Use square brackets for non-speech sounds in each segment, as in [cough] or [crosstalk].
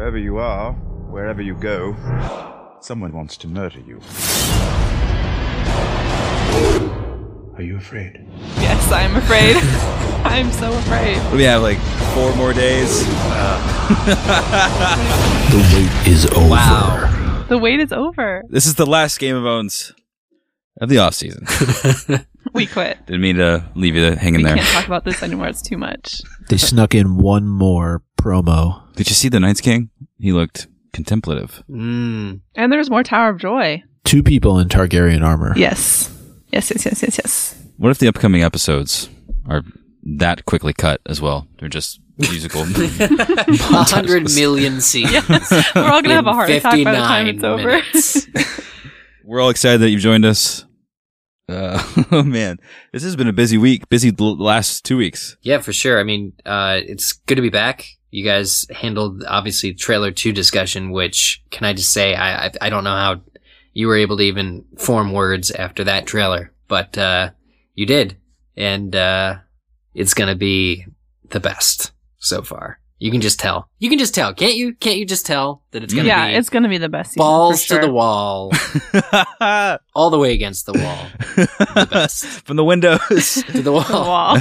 Whoever you are, wherever you go, someone wants to murder you. Are you afraid? Yes, I'm afraid. [laughs] I'm so afraid. We have, like four more days? [laughs] The wait is over. Wow. The wait is over. This is the last Game of Owns of the off season. [laughs] We quit. Didn't mean to leave you hanging there. We there. can't talk about this anymore. It's too much. They snuck in one more promo. Did you see the Night's King? He looked contemplative. Mm. And there's more Tower of Joy. Two people in Targaryen armor. Yes. Yes, yes, yes, yes, yes. What if the upcoming episodes are that quickly cut as well? They're just musical. [laughs] Hundred million scenes. [laughs] We're all going to have a in heart attack by the time 59 it's over. [laughs] We're all excited that you've joined us. Uh, oh man, this has been a busy week. Busy the last two weeks. yeah, for sure. I mean, uh, it's good to be back. You guys handled obviously trailer two discussion, which can I just say I I, I don't know how you were able to even form words after that trailer, but uh, you did, and uh, it's gonna be the best so far. You can just tell. You can just tell, can't you? Can't you just tell that it's gonna Yeah, be Yeah, it's going to be the best balls for sure. to the wall, [laughs] all the way against the wall, the best [laughs] From the windows. [laughs] to the The wall. wall.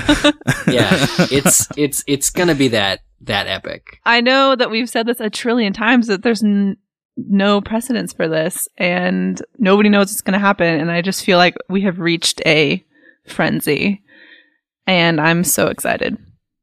yeah, it's it's it's gonna be that that epic. I know that we've said this a trillion times that there's n- no precedence for this and nobody knows what's going to happen. And I just feel like we have reached a frenzy. And I'm so excited.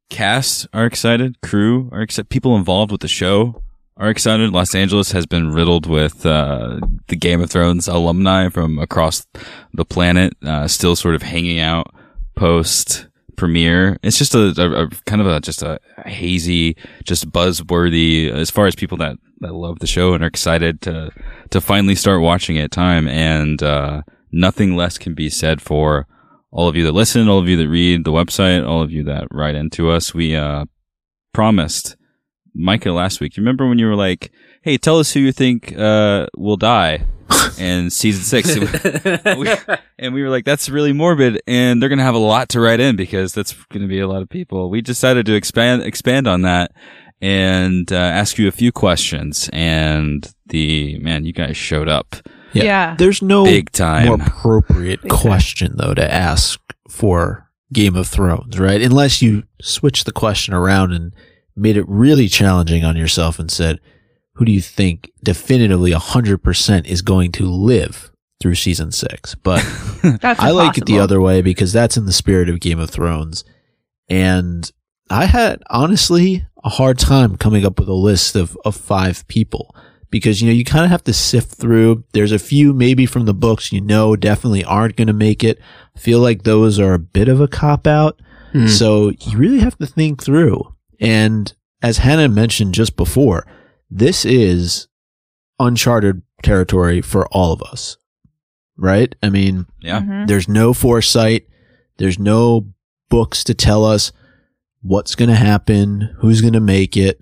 Cast are excited. Crew are excited. People involved with the show are excited. Los Angeles has been riddled with uh, the Game of Thrones alumni from across the planet, uh, still sort of hanging out post premiere. It's just a, a, a kind of a just a hazy, just buzzworthy as far as people that that love the show and are excited to to finally start watching it. Time and uh, nothing less can be said for all of you that listen, all of you that read the website, all of you that write into us. We uh, promised Micah last week. You remember when you were like, "Hey, tell us who you think uh, will die." in [laughs] season six, we, and we were like, "That's really morbid," and they're gonna have a lot to write in because that's gonna be a lot of people. We decided to expand expand on that and uh, ask you a few questions. And the man, you guys showed up Yeah. Yeah. There's no big time. more appropriate Big time. question though to ask for Game of Thrones, right? Unless you switch the question around and made it really challenging on yourself and said, who do you think definitively 100% is going to live through season 6? But [laughs] That's I like it the other way because that's in the spirit of Game of Thrones. And I had honestly a hard time coming up with a list of, of five people because, you know, you kind of have to sift through. There's a few maybe from the books, you know, definitely aren't going to make it. I feel like those are a bit of a cop out. Hmm. So you really have to think through. And as Hannah mentioned just before, this is uncharted territory for all of us, right? I mean, yeah. Mhm. there's no foresight. There's no books to tell us what's going to happen, who's going to make it.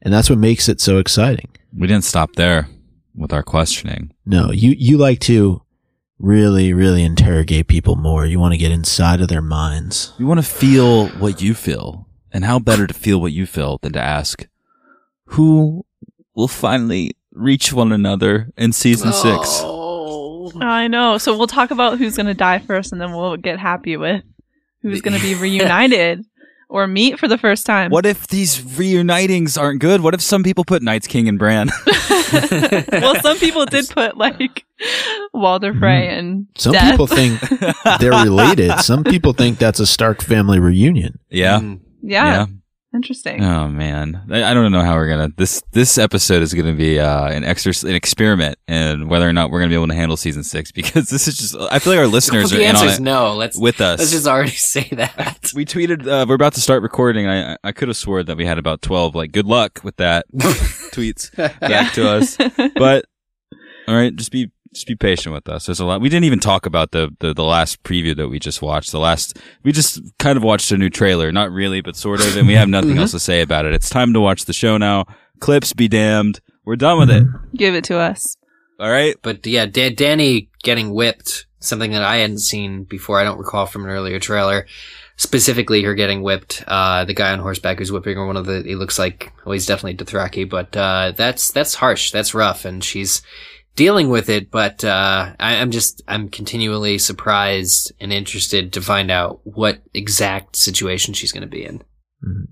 And that's what makes it so exciting. We didn't stop there with our questioning. No, you, you like to really, really interrogate people more. You want to get inside of their minds. You want to feel what you feel. And how better to feel what you feel than to ask who will finally reach one another in season six? Oh. I know. So we'll talk about who's going to die first and then we'll get happy with who's going to be [laughs] reunited or meet for the first time. What if these reunitings aren't good? What if some people put Night's King and Bran? [laughs] well, some people did [laughs] put like Walder Frey and Some Death. people think they're related. Some people think that's a Stark family reunion. yeah. Mm. yeah, interesting. Oh man, I, I don't know how we're gonna this this episode is gonna be uh, an exercise, an experiment, and whether or not we're gonna be able to handle season six [laughs] because this is just I feel like our listeners Well, are the in on answer is it no. Let's with us. let's just already [laughs] say that. [laughs] we tweeted uh, we're about to start recording. I I- I could have swore that we had about twelve. Like good luck with that tweets back to us, but all right, just be just be patient with us. There's a lot. We didn't even talk about the, the the last preview that we just watched. The last we just kind of watched a new trailer, not really, but sort of, and we have nothing else to say about it. It's time to watch the show now. Clips be damned. We're done with it. Give it to us. All right. But yeah, da- Dany getting whipped, something that I hadn't seen before. I don't recall from an earlier trailer. specifically her getting whipped. Uh, the guy on horseback who's whipping her, one of the, he looks like, well, he's definitely Dothraki, but, uh, that's, that's harsh. That's rough. And she's dealing with it, but, uh, I, I'm just, I'm continually surprised and interested to find out what exact situation she's going to be in.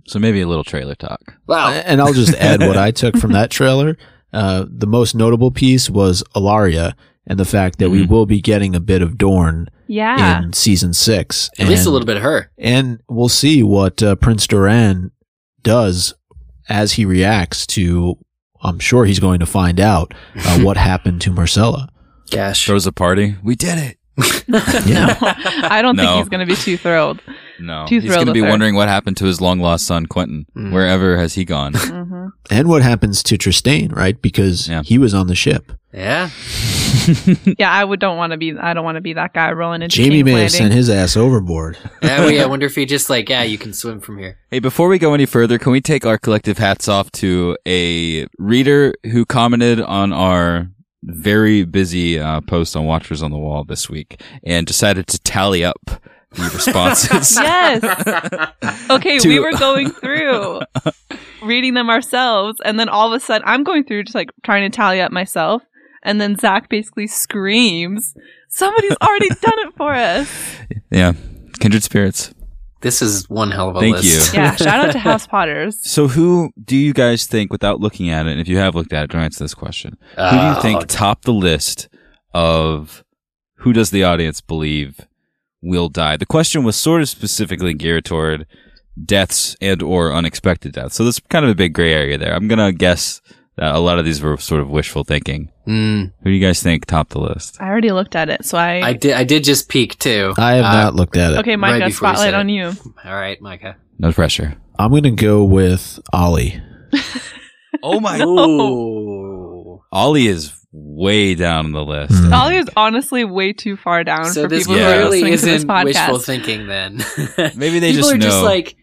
So maybe a little trailer talk. Wow. And I'll just add what I [laughs] took from that trailer. Uh, the most notable piece was Ellaria and the fact that we Mhm. will be getting a bit of Dorne Yeah. in season six. At least a little bit of her. And we'll see what uh, Prince Doran does as he reacts to. I'm sure he's going to find out uh, [laughs] what happened to Myrcella. Gosh. Throws a party. We did it. [laughs] Yeah. [laughs] I don't No. think he's going to be too thrilled. No. Too He's going to be her. wondering what happened to his long lost son, Quentyn. Mm. Wherever has he gone? [laughs] hmm And what happens to Trystane, right? Because Yeah. he was on the ship. Yeah. [laughs] [laughs] Yeah, I would don't want to be. I don't want to be that guy rolling into Jaime King's may have sent his ass overboard. Yeah, well, yeah, I wonder if he just like, yeah, you can swim from here. Hey, before we go any further, can we take our collective hats off to a reader who commented on our very busy uh, post on Watchers on the Wall this week and decided to tally up the responses? [laughs] Yes. Okay, To- we were going through reading them ourselves, and then all of a sudden, I'm going through just like trying to tally up myself, and then Zach basically screams, "Somebody's already [laughs] done it for us!" yeah. Kindred spirits. This is one hell of a Thank list. you. Yeah, [laughs] shout out to House Potters. So, who do you guys think, without looking at it, and if you have looked at it, don't answer this question. Who do you Oh, think topped the list of who does the audience believe will die? The question was sort of specifically geared toward deaths and or unexpected deaths. So there's kind of a big gray area there. I'm gonna guess that a lot of these were sort of wishful thinking. Mm, Who do you guys think topped the list? I already looked at it, so I. I did. I did just peek too. I have Uh, not looked at it. okay, Micah, right before you spotlight on you. All right, Micah. No pressure. I'm going to go with Ollie. [laughs] Oh my! [laughs] Ooh. Ollie is way down the list. Hmm. Ollie is honestly way too far down So for this people who Yeah. are clearly listening to this isn't wishful podcast. thinking. Then [laughs] Maybe they people just are just know. like,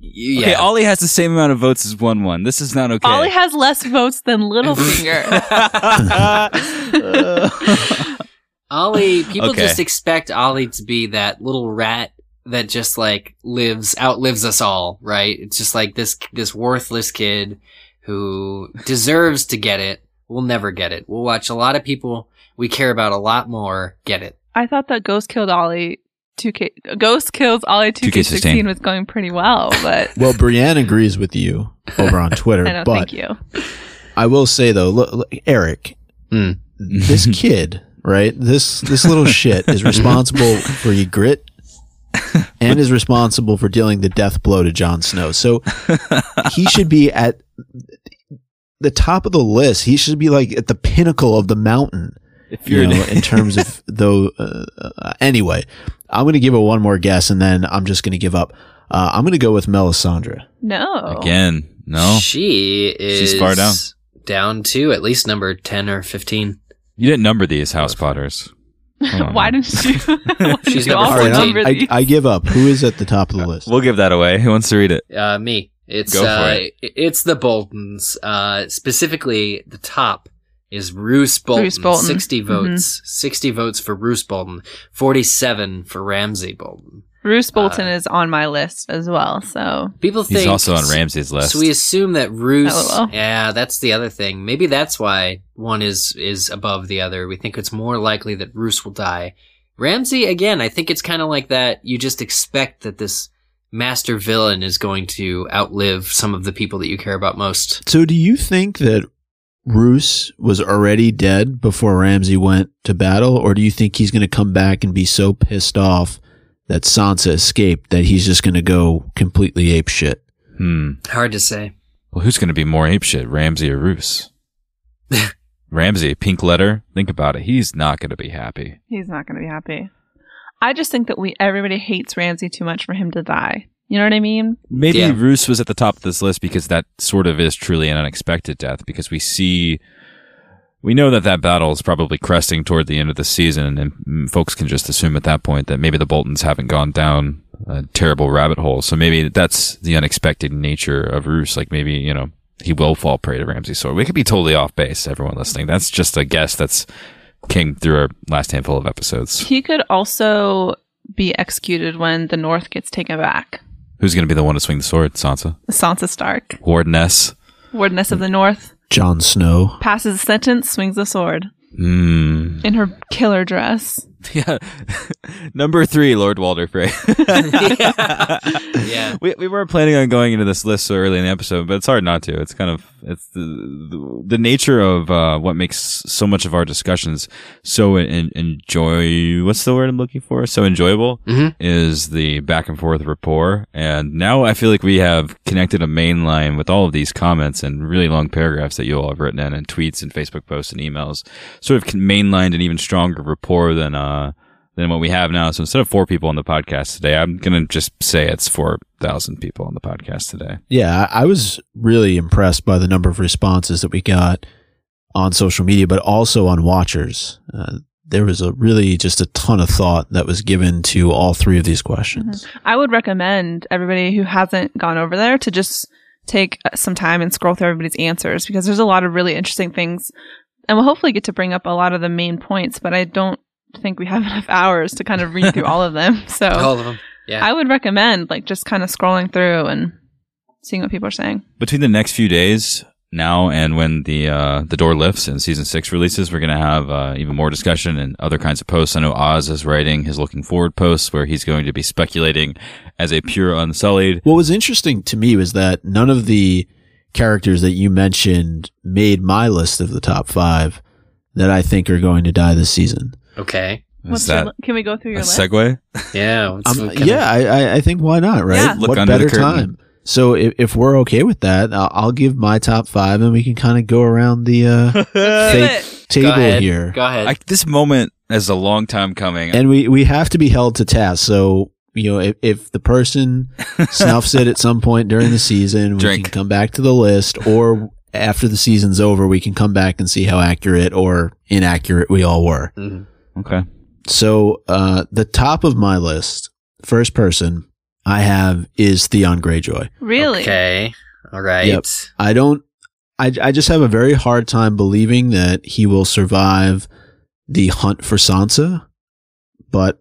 yeah. Okay, Ollie has the same amount of votes as one one. This is not okay. Ollie has less votes than Littlefinger. [laughs] [laughs] Ollie, people Okay. just expect Ollie to be that little rat that just like lives, outlives us all, right? It's just like this, this worthless kid who deserves to get it. Will never get it. We'll watch a lot of people we care about a lot more get it. I thought that Ghost killed Ollie. 2K Ghost kills Ollie 2K16 2K16 was going pretty well, but Well, Brienne agrees with you over on Twitter, [laughs] I know. but Thank you. I will say though, look, look, Eric, Hmm. this [laughs] kid, right? This this little shit is responsible for your grit and is responsible for dealing the death blow to Jon Snow. So he should be at the top of the list. He should be like at the pinnacle of the mountain. if You you're know, in [laughs] terms of though. Uh, uh, anyway, I'm going to give it one more guess, and then I'm just going to give up. Uh, I'm going to go with Melisandre. No. again, no, She is She's far down. Down to at least number 10 or 15. you didn't number these House Potters. [laughs] Why didn't you? [laughs] why did She's you number also 14. number I, these? I, I give up. Who is at the top of the list? We'll give that away. Who wants to read it? Uh, me. It's Go for uh, it. it's the Boltons. Uh, specifically, the top is Roose Bolton. Roose Bolton. 60 Mhm. votes. 60 votes for Roose Bolton. 47 for Ramsay Bolton. Roose Bolton uh, is on my list as well. So People think He's also on Ramsay's list. So we assume that Roose. LOL. Yeah, that's the other thing. Maybe that's why one is is above the other. We think it's more likely that Roose will die. Ramsay, again, I think it's kind of like that. You just expect that this master villain is going to outlive some of the people that you care about most. So, do you think that Roose was already dead before Ramsay went to battle, or do you think he's going to come back and be so pissed off that Sansa escaped that he's just going to go completely ape shit? hmm. Hard to say. Well, who's going to be more apeshit, Ramsay or Roose? [laughs] Ramsay, pink letter. Think about it. He's not going to be happy. he's not going to be happy. I just think that we everybody hates Ramsay too much for him to die. You know what I mean? Maybe Yeah. Roose was at the top of this list because that sort of is truly an unexpected death because we see, we know that that battle is probably cresting toward the end of the season and mm, folks can just assume at that point that maybe the Boltons haven't gone down a terrible rabbit hole. So maybe that's the unexpected nature of Roose. Like maybe, you know, he will fall prey to Ramsay's sword. We could be totally off base, everyone listening. That's just a guess that's came through our last handful of episodes. He could also be executed when the North gets taken back. Who's going to be the one to swing the sword? Sansa, Sansa Stark, Wardeness. Wardeness of the North, Jon Snow. passes a sentence, swings the sword Mm. in her killer dress. [laughs] Yeah. Number three, Lord Walder Frey. [laughs] yeah. yeah. We, we weren't planning on going into this list so early in the episode, but it's hard not to. It's kind of, it's the, the, the nature of, uh, what makes so much of our discussions so en- enjoy, what's the word I'm looking for? So enjoyable Mhm. is the back and forth rapport. And now I feel like we have connected a main line with all of these comments and really long paragraphs that you all have written in and tweets and Facebook posts and emails, sort of mainlined an even stronger rapport than, uh, than what we have now. So instead of four people on the podcast today, I'm going to just say it's 4,000 people on the podcast today. Yeah, I I was really impressed by the number of responses that we got on social media, but also on watchers. Uh, there was a really just a ton of thought that was given to all three of these questions. I would recommend everybody who hasn't gone over there to just take uh, some time and scroll through everybody's answers because there's a lot of really interesting things. And we'll hopefully get to bring up a lot of the main points, but I don't think we have [laughs] enough hours to kind of read through all of them. [laughs] So All of them. Yeah. I would recommend like just kind of scrolling through and seeing what people are saying. Between the next few days, now and when the uh, the door lifts and season six releases, we're going to have uh, even more discussion and other kinds of posts. I know Oz is writing his looking forward posts where he's going to be speculating as a pure unsullied. What was interesting to me was that none of the characters that you mentioned made my list of the top five that I think are going to die this season. Okay. Is What's your that li- can we go through a your list? segue? Yeah. [laughs] Um, what kind of- yeah, I, I, I think why not, right? Yeah. Look what under better curtain. time? So if, if we're okay with that, I'll, I'll give my top five, and we can kind of go around the uh, [laughs] fake table Go here. Go ahead. I, this moment is a long time coming. and we we have to be held to task. So you know, if, if the person [laughs] snuffs it at some point during the season, we Drink. can come back to the list, or after the season's over, we can come back and see how accurate or inaccurate we all were. Mhm. Okay. So uh, the top of my list, first person I have is Theon Greyjoy. Really? Okay. All right. Yep. I don't. I, I just have a very hard time believing that he will survive the hunt for Sansa, but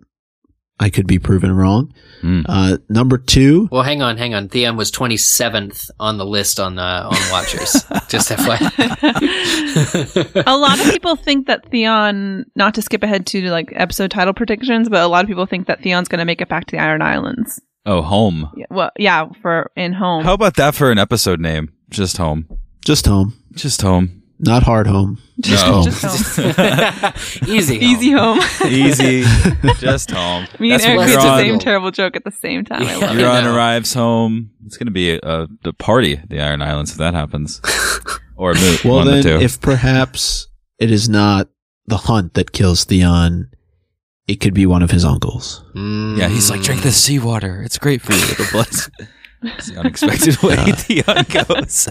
I could be proven wrong. Hmm. Uh, number two, Well, hang on, hang on. Theon was 27th on the list on uh, on Watchers. [laughs] Just FYI. [laughs] [laughs] a lot of people think that Theon, not to skip ahead to like episode title predictions, but a lot of people think that Theon's going to make it back to the Iron Islands. Oh, home. Yeah, well, yeah, for in home. How about that for an episode name? Just home. just home, Just home. Not hard home, just No. home. Just home. Easy. [laughs] Easy home. Easy. [laughs] Just home. Me and That's Eric what made the same terrible joke at the same time. I Yeah. love it. Euron I arrives home. It's going to be a, a party, the Iron Islands, if that happens. [laughs] or a moot. well, one of the then, two. if perhaps it is not the hunt that kills Theon, it could be one of his uncles. Mm. yeah, he's like, drink this seawater. It's great for you. The blood's. It's the unexpected way [laughs] Theon goes.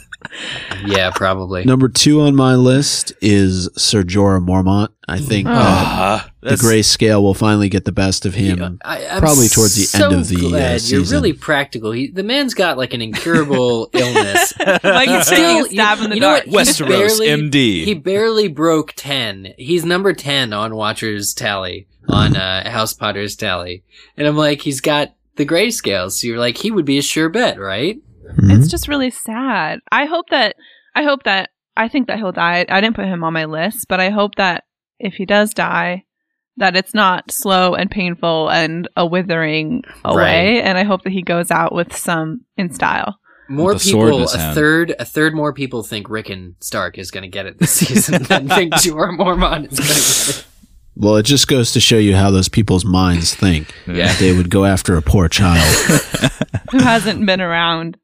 Yeah, probably. Number two on my list is Sir Jorah Mormont. I think that Ah, the that's- grayscale will finally get the best of him. Yeah, I, I'm probably towards the so end of the, uh, glad You're season. really practical. He, the man's got like an incurable [laughs] illness. Like He's he's still you- stab in the you know dark. what? He's Westeros, barely- MD. He barely broke ten. He's number ten on Watcher's tally on uh, House Potter's tally, and I'm like, he's got the grayscale. So you're like, he would be a sure bet, right? Mhm. It's just really sad. I hope that I hope that I think that he'll die. I didn't put him on my list, but I hope that if he does die, that it's not slow and painful and a withering away. And I hope that he goes out with some in style. More With a sword in people, a hand. third, a third more people think Rickon Stark is going to get it this season than think [laughs] Jorah Mormont is going to get it. Well, it just goes to show you how those people's minds think. Yeah. They would go after a poor child. [laughs] Who hasn't been around?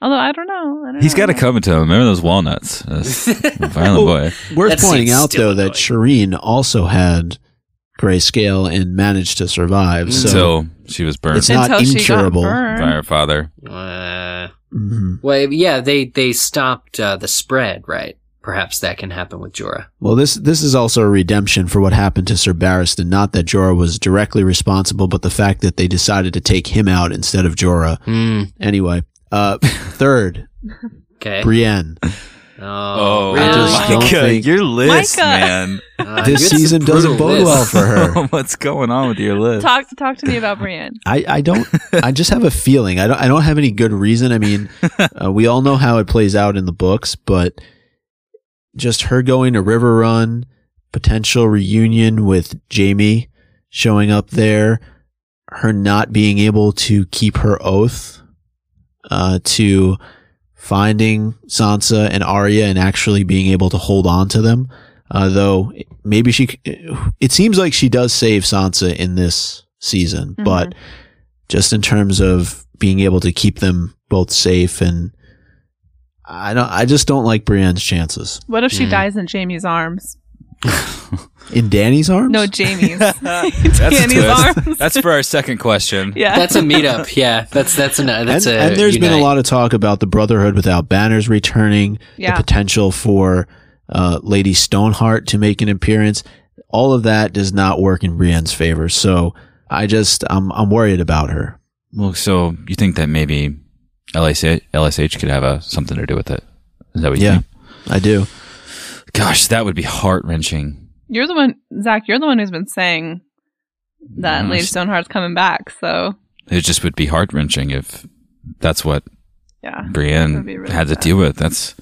Although I don't know. I don't He's got know. to come to him. Remember those walnuts? This [laughs] violent boy. Worth That pointing seems out, still though, that. Shireen also had grayscale and managed to survive. So Until she was burned it's not Until she got incurable. burned. by her father. Uh, Mhm. well, yeah, they they stopped uh, the spread, right? Perhaps that can happen with Jorah. Well, this this is also a redemption for what happened to Sir Barristan. Not that Jorah was directly responsible, but the fact that they decided to take him out instead of Jorah. Hmm. Anyway, uh, [laughs] third, Okay. Brienne. Oh, Oh, I just really? don't Micah, think- your list, Micah. man. [laughs] Uh, this season doesn't bode well for her. [laughs] What's going on with your list? Talk to talk to me about Brienne. I, I don't I just have a feeling I don't I don't have any good reason I mean uh, we all know how it plays out in the books but just her going to Riverrun potential reunion with Jaime showing up there her not being able to keep her oath uh, to finding Sansa and Arya and actually being able to hold on to them uh, though maybe she it seems like she does save Sansa in this season Mhm. but just in terms of being able to keep them both safe and I don't I just don't like Brienne's chances. What if she Mm. dies in Jaime's arms? In Dany's arms? No, Jaime's. [laughs] [laughs] That's Dany's arms. That's for our second question. yeah. That's a meetup. Yeah, that's that's an and, that's a. and there's been a lot of talk about the Brotherhood without banners returning, Yeah. the potential for uh, Lady Stoneheart to make an appearance. All of that does not work in Brienne's favor. So I just I'm I'm worried about her. Well, so you think that maybe LSH, LSH could have a, something to do with it? Is that what you Yeah. think? I do. Gosh, that would be heart wrenching. You're the one, Zach. You're the one who's been saying that Mm, Lady Stoneheart's coming back. So It just would be heart wrenching if that's what yeah. That Brienne really had to sad. deal with. That's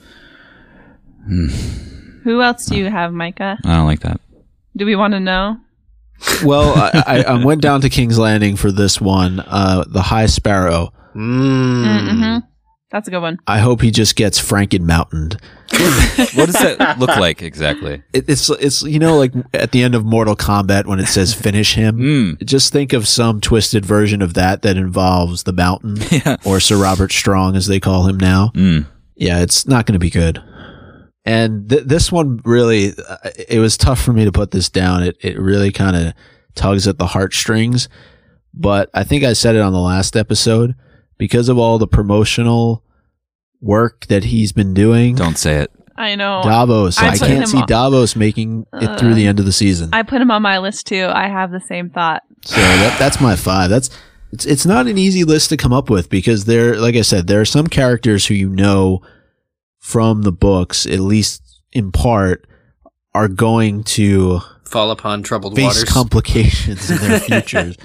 Who else do you have, Micah? I don't like that. Do we want to know? Well, I, I, [laughs] I went down to King's Landing for this one. Uh, the High Sparrow. Mm. Mm-hmm. That's a good one. I hope he just gets Franken mountained. [laughs] What does that [laughs] look like exactly? It, it's it's you know like at the end of Mortal Kombat when it says [laughs] finish him. Mm. Just think of some twisted version of that that involves the mountain Yeah. or Sir Robert Strong as they call him now. Mm. Yeah, it's not going to be good. And th- this one really, uh, it was tough for me to put this down. It it really kind of tugs at the heartstrings. But I think I said it on the last episode because of all the promotional work that he's been doing. Don't say it. I know. Davos. I I, can't see on- Davos making it through the uh, end of the season. I put him on my list too. I have the same thought. So that, that's my five. That's it's it's not an easy list to come up with because there, like I said, there are some characters who you know from the books, at least in part, are going to Fall upon troubled face waters. complications in their [laughs] futures.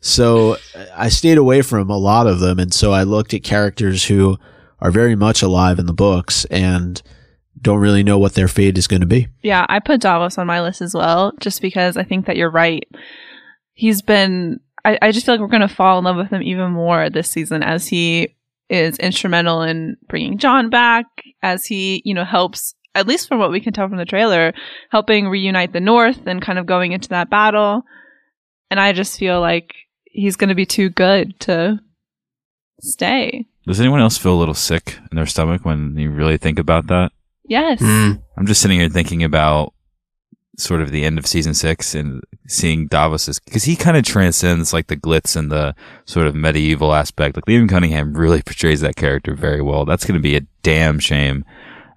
So uh, I stayed away from a lot of them, and so I looked at characters who are very much alive in the books and don't really know what their fate is going to be. Yeah, I put Davos on my list as well, just because I think that you're right. He's been, I, I just feel like we're going to fall in love with him even more this season as he is instrumental in bringing Jon back, as he, you know, helps, at least from what we can tell from the trailer, helping reunite the North and kind of going into that battle. And I just feel like he's going to be too good to stay. Does anyone else feel a little sick in their stomach when you really think about that? Yes. Mm. I'm just sitting here thinking about sort of the end of season six and seeing Davos's because he kind of transcends like the glitz and the sort of medieval aspect. Like Liam Cunningham really [laughs] portrays that character very well. That's going to be a damn shame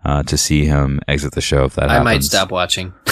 uh, to see him exit the show if that I happens. might stop watching. [laughs]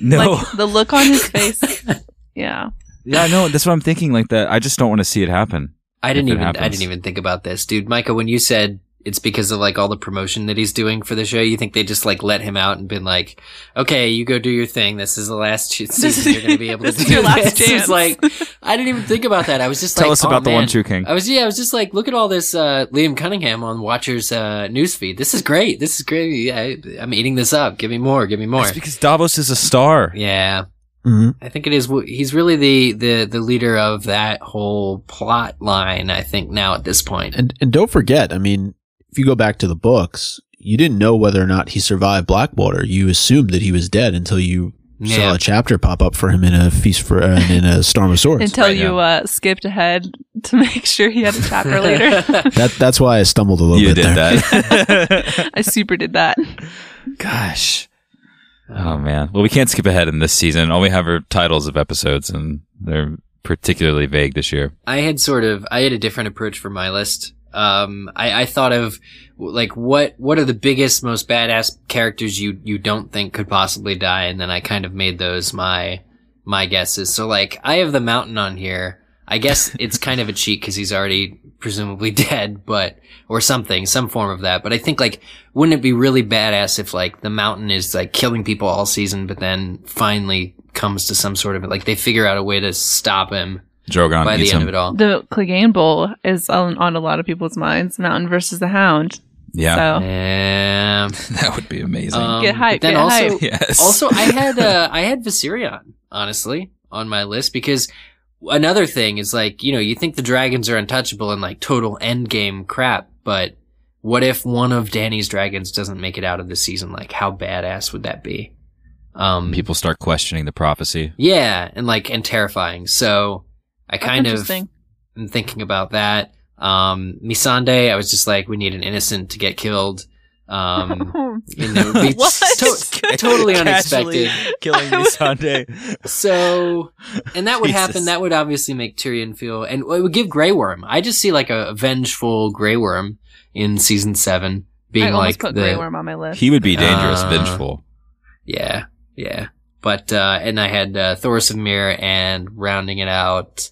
No, Like the look on his face. [laughs] Yeah. Yeah, no, that's what I'm thinking. Like that, I just don't want to see it happen. I didn't If it even I didn't even think about this, dude. Micah, when you said it's because of like all the promotion that he's doing for the show, you think they just like let him out and been like, "Okay, you go do your thing. This is the last ch- [laughs] season you're going to be able to This do is your last [laughs] this." chance. It's like I didn't even think about that. I was just Tell like, us "Oh, about the one true king. I was yeah, I was just like, look at all this uh, Liam Cunningham on Watcher's uh, newsfeed. This is great. This is great. Yeah, I'm eating this up. Give me more. Give me more. It's because Davos is a star. Yeah, hmm I think it is. He's really the the the leader of that whole plot line. I think now at this point. And and don't forget, I mean, if you go back to the books, you didn't know whether or not he survived Blackwater. You assumed that he was dead until you Yeah. saw a chapter pop up for him in a feast for uh, in a storm of swords. Until Right, you uh, skipped ahead to make sure he had a chapter later. [laughs] that that's why I stumbled a little You bit did there. that. [laughs] I super did that. Gosh. Oh man. Well, we can't skip ahead in this season. All we have are titles of episodes, and they're particularly vague this year. I had sort of I had a different approach for my list. Um, I, I thought of like what what are the biggest, most badass characters you you don't think could possibly die, and then I kind of made those my my guesses. So like I have the mountain on here. I guess it's kind of a cheat because he's already presumably [laughs] dead, but or something, some form of that. But I think like, wouldn't it be really badass if like the mountain is like killing people all season, but then finally comes to some sort of like they figure out a way to stop him Drogon by the end him. of it all. The Clegane Bowl is on, on a lot of people's minds. Mountain versus the Hound. Yeah, So Yeah. [laughs] that would be amazing. Um, Get hype, but then get also, hype. yes. also I had [laughs] uh, I had Viserion honestly on my list because another thing is like you know you think the dragons are untouchable and like total end game crap, but what if one of Dany's dragons doesn't make it out of the season? Like how badass would that be? Um, people start questioning the prophecy. yeah, and like and terrifying. So I kind of interesting. am thinking about that. Um, Missandei, I was just like, we need an innocent to get killed. Um, [laughs] you know, it'd be [laughs] What? to- [laughs] totally unexpected. killing I me would- Sunday. So, and that would happen. That would obviously make Tyrion feel, and it would give Grey Worm. I just see like a vengeful Grey Worm in season seven being I like put the, Grey Worm on my list. He would be dangerous, Uh, vengeful. yeah, yeah. But, uh, and I had, uh, Thoros of Myr and rounding it out,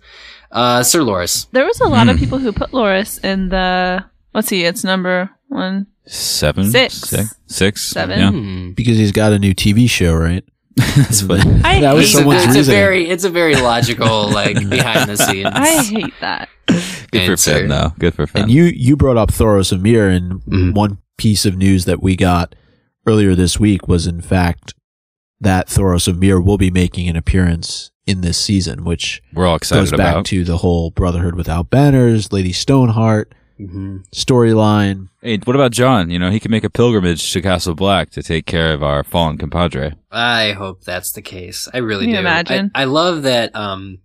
uh, Sir Loras. there was a lot of Hmm. people who put Loris in the. Let's see, it's number one. Seven, Six. six, six, Seven. Yeah, Hmm. because he's got a new TV show, right? [laughs] that's what. I that was hate It's a, someone's it's a reasoning. very, it's a very logical, like, [laughs] behind the scenes. I hate that. Good for answer. Finn, though. Good for Finn. And you you brought up Thoros of Myr, and Mhm. one piece of news that we got earlier this week was, in fact, that Thoros of Myr will be making an appearance in this season, which We're all excited goes back about. to the whole Brotherhood without banners, Lady Stoneheart hmm storyline. hey, what about Jon? You know, he can make a pilgrimage to Castle Black to take care of our fallen compadre. I hope that's the case. I really Can you do. imagine? I, I love that um,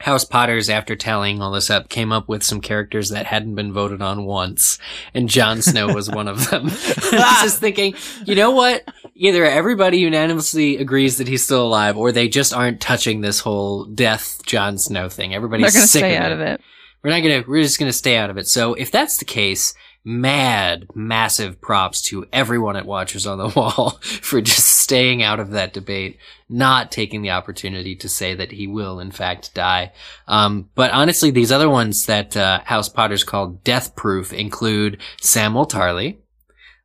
House Potters, after tallying all this up, came up with some characters that hadn't been voted on once, and Jon Snow was one of them. [laughs] I was just thinking, you know what? Either everybody unanimously agrees that he's still alive, or they just aren't touching this whole death Jon Snow thing. They're Everybody's going to sick stay of out it. of it. We're not gonna, we're just gonna stay out of it. So if that's the case, mad, massive props to everyone at Watchers on the [laughs] Wall for just staying out of that debate, not taking the opportunity to say that he will in fact die. Um, but honestly, these other ones that, uh, House Potters called death proof include Samwell Tarly,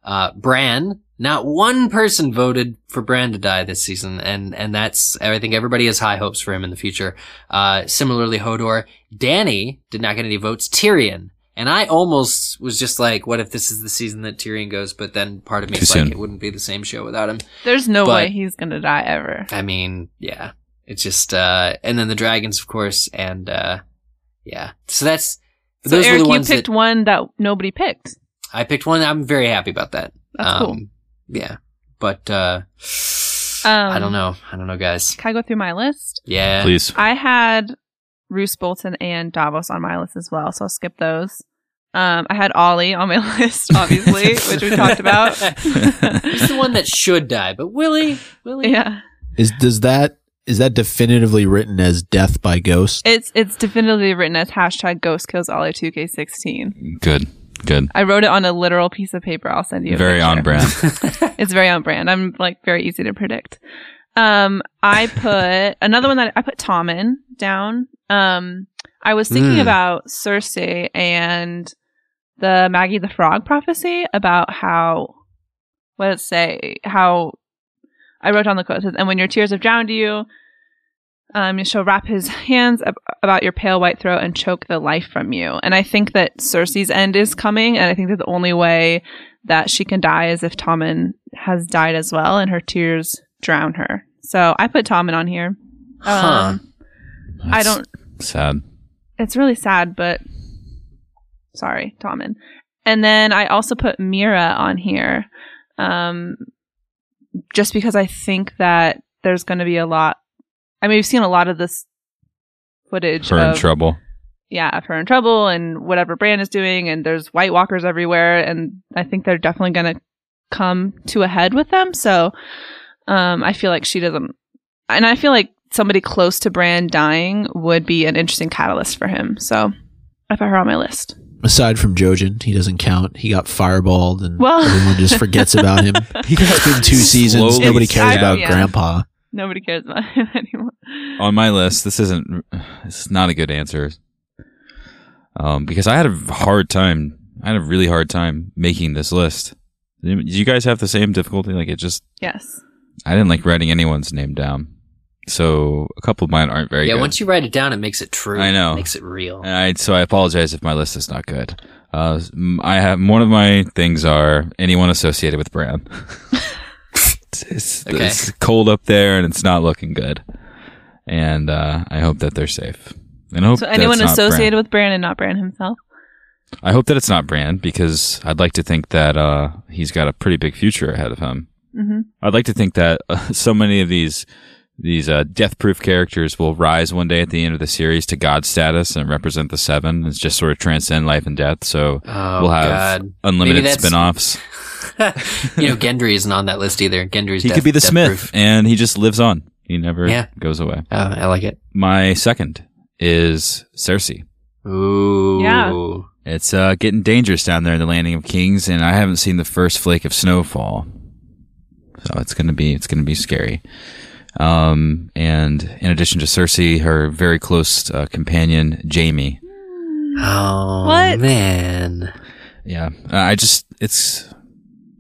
uh, Bran, not one person voted for Bran to die this season, and and that's I think everybody has high hopes for him in the future. Uh, similarly, Hodor, Dany did not get any votes. Tyrion, and I almost was just like, what if this is the season that Tyrion goes? But then part of me Too is like, it wouldn't be the same show without him. There's no But- way he's going to die ever. I mean, yeah, it's just uh, and then the dragons, of course, and uh, yeah. So that's So those Eric, were the you picked that one that nobody picked. I picked one. I'm very happy about that. That's um, cool. Yeah, but uh, Um, I don't know. I don't know, guys. Can I go through my list? Yeah, Please. I had Roose Bolton and Davos on my list as well, so I'll skip those. Um, I had Ollie on my [laughs] list, obviously, which we talked about. [laughs] He's the one that should die, but Willie, Willie, yeah, Is does that is that definitively written as death by ghost? it's it's definitively written as hashtag Ghost Kills Ollie 2K16. Good. Good. I wrote it on a literal piece of paper. I'll send you. A Very picture. on brand. [laughs] [laughs] It's very on brand. I'm like very easy to predict. Um, I put [laughs] another one that I put Tommen down. Um, I was thinking Mm. about Cersei and the Maggie the Frog prophecy about how, let's say? How I wrote down the quote. Says, and when your tears have drowned you, um, you shall wrap his hands ab- about your pale white throat and choke the life from you. And I think that Cersei's end is coming, and I think that the only way that she can die is if Tommen has died as well, and her tears drown her. So I put Tommen on here. Huh. Um, I don't. Sad. It's really sad, but sorry, Tommen. And then I also put Meera on here, um, just because I think that there's going to be a lot. I mean, we've seen a lot of this footage Her in trouble. yeah, of her in trouble and whatever Bran is doing, and there's White Walkers everywhere, and I think they're definitely going to come to a head with them. So, um, I feel like she doesn't, and I feel like somebody close to Bran dying would be an interesting catalyst for him. So, I put her on my list. Aside from Jojen, he doesn't count. He got fireballed, and Well- everyone just forgets about him. [laughs] He It's been two seasons. slowly Nobody cares I- about yeah. Grandpa. Nobody cares about [laughs] him anymore. on my list, this isn't. This is not a good answer. Um, because I had a hard time. I had a really hard time making this list. Did you guys have the same difficulty? Like it just, Yes. I didn't like writing anyone's name down. So a couple of mine aren't very yeah, good. once you write it down, it makes it true. I know. It makes it real. And I, so I apologize if my list is not good. Uh, m- I have one of my things are anyone associated with Bran. [laughs] it's, Okay. it's cold up there and it's not looking good, and uh, I hope that they're safe. And I hope So anyone associated Bran. with Bran and not Bran himself? I hope that it's not Bran because I'd like to think that uh, he's got a pretty big future ahead of him. hmm I'd like to think that uh, [laughs] so many of these these uh, death-proof characters will rise one day at the end of the series to god status and represent the seven. It's just sort of transcend life and death. So Oh, we'll have God. unlimited Maybe spin-offs. [laughs] you know, Gendry isn't on that list either. Gendry's He death- could be the Smith, proof. and he just lives on. He never Yeah. goes away. Oh, I like it. My second is Cersei. Ooh. Yeah. It's uh, getting dangerous down there in the Landing of Kings, and I haven't seen the first flake of snowfall, so it's gonna be it's gonna be scary. Um, and in addition to Cersei, her very close uh, companion Jaime. Oh What? man. Yeah, uh, I just it's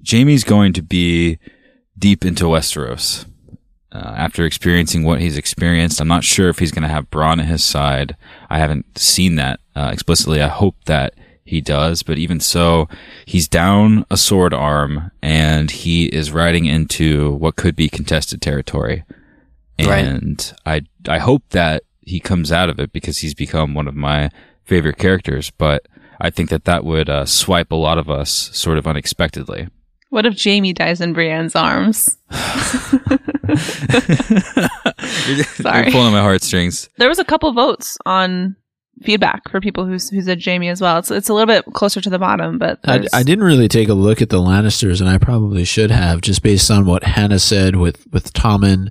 Jaime's going to be deep into Westeros. Uh, after experiencing what he's experienced, I'm not sure if he's going to have Bronn at his side. I haven't seen that uh, explicitly. I hope that he does, but even so, he's down a sword arm and he is riding into what could be contested territory. Right. And I I hope that he comes out of it because he's become one of my favorite characters. But I think that that would uh, swipe a lot of us sort of unexpectedly. What if Jaime dies in Brienne's arms? [laughs] You're Sorry. pulling on my heartstrings. There was a couple votes on feedback for people who's who said Jaime as well. It's it's a little bit closer to the bottom, but I, I didn't really take a look at the Lannisters, and I probably should have, just based on what Hannah said with with Tommen,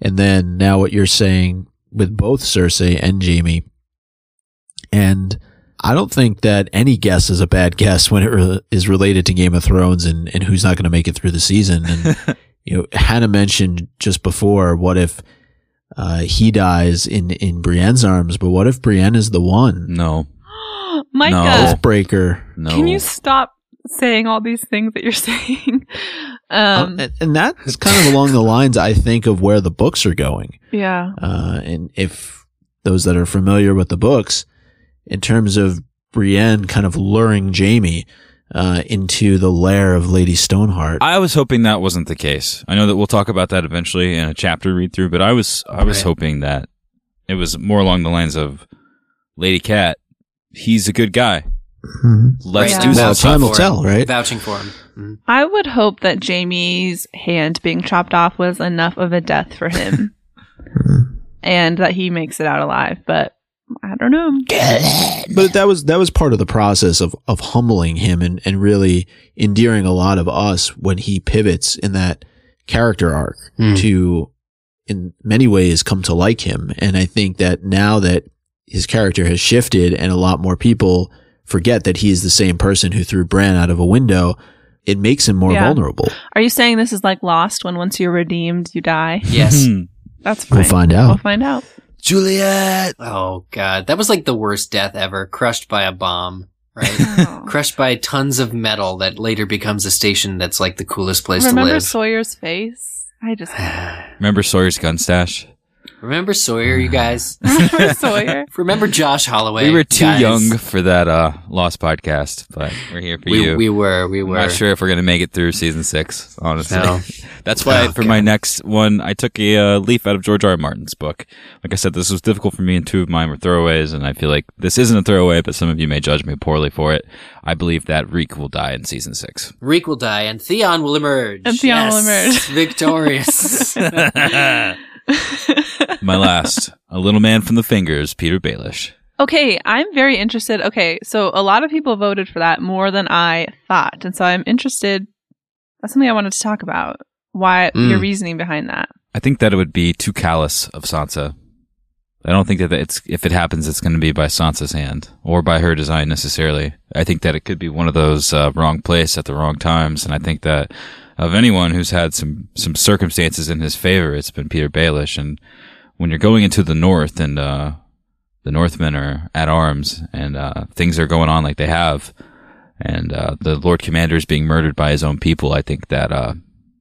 and then now what you're saying with both Cersei and Jaime. And I don't think that any guess is a bad guess when it re- is related to Game of Thrones and, and who's not going to make it through the season. And [laughs] you know, Hannah mentioned just before, what if uh, he dies in in Brienne's arms? But what if Brienne is the one? No, [gasps] Micah, No. Breaker. no. can you stop saying all these things that you're [laughs] saying? Um, and, and that's kind of along the lines, I think, of where the books are going. yeah. Uh, and if those that are familiar with the books, in terms of Brienne kind of luring Jaime uh, into the lair of Lady Stoneheart. I was hoping that wasn't the case. I know that we'll talk about that eventually in a chapter read through, but I was I was Right. hoping that it was more along the lines of Lady Cat. He's a good guy. Mhm. Let's Right. do Well, some time will tell, him. right? Vouching for him. Mhm. I would hope that Jaime's hand being chopped off was enough of a death for him [laughs] and that he makes it out alive, but I don't know. But that was that was part of the process of of humbling him and and really endearing a lot of us when he pivots in that character arc Hmm. to in many ways come to like him. And I think that now that his character has shifted and a lot more people forget that he is the same person who threw Bran out of a window, it makes him more Yeah. vulnerable. Are you saying this is like Lost when once you're redeemed, you die? Yes. That's fine. We'll find out. We'll find out. Juliet. Oh god, that was like the worst death ever. Crushed by a bomb, right? [laughs] Oh. Crushed by tons of metal that later becomes a station that's like the coolest place Remember to live. Remember Sawyer's face? I just [sighs] Remember Sawyer's gun stash? Remember Sawyer, you guys? [laughs] remember Sawyer. [laughs] Remember Josh Holloway? we were too guys? young for that uh Lost podcast, but we're here for We, you. we were. We I'm were. not sure if we're gonna make it through season six. Honestly, No. [laughs] that's why Oh, for my next one, I took a uh, leaf out of George R. R. Martin's book. Like I said, this was difficult for me, and two of mine were throwaways, and I feel like this isn't a throwaway, but some of you may judge me poorly for it. I believe that Reek will die in season six. Reek will die and Theon will emerge. And Theon will emerge. Victorious. My last, a little man from the fingers, Petyr Baelish. Okay, I'm very interested. Okay, so a lot of people voted for that more than I thought. And so I'm interested. That's something I wanted to talk about. Why Mm. your reasoning behind that. I think that it would be too callous of Sansa. I don't think that it's if it happens, it's going to be by Sansa's hand or by her design necessarily. I think that it could be one of those uh, wrong place at the wrong times, and I think that of anyone who's had some some circumstances in his favor, it's been Petyr Baelish. And when you're going into the North and uh, the Northmen are at arms and uh, things are going on like they have, and uh, the Lord Commander is being murdered by his own people, I think that uh,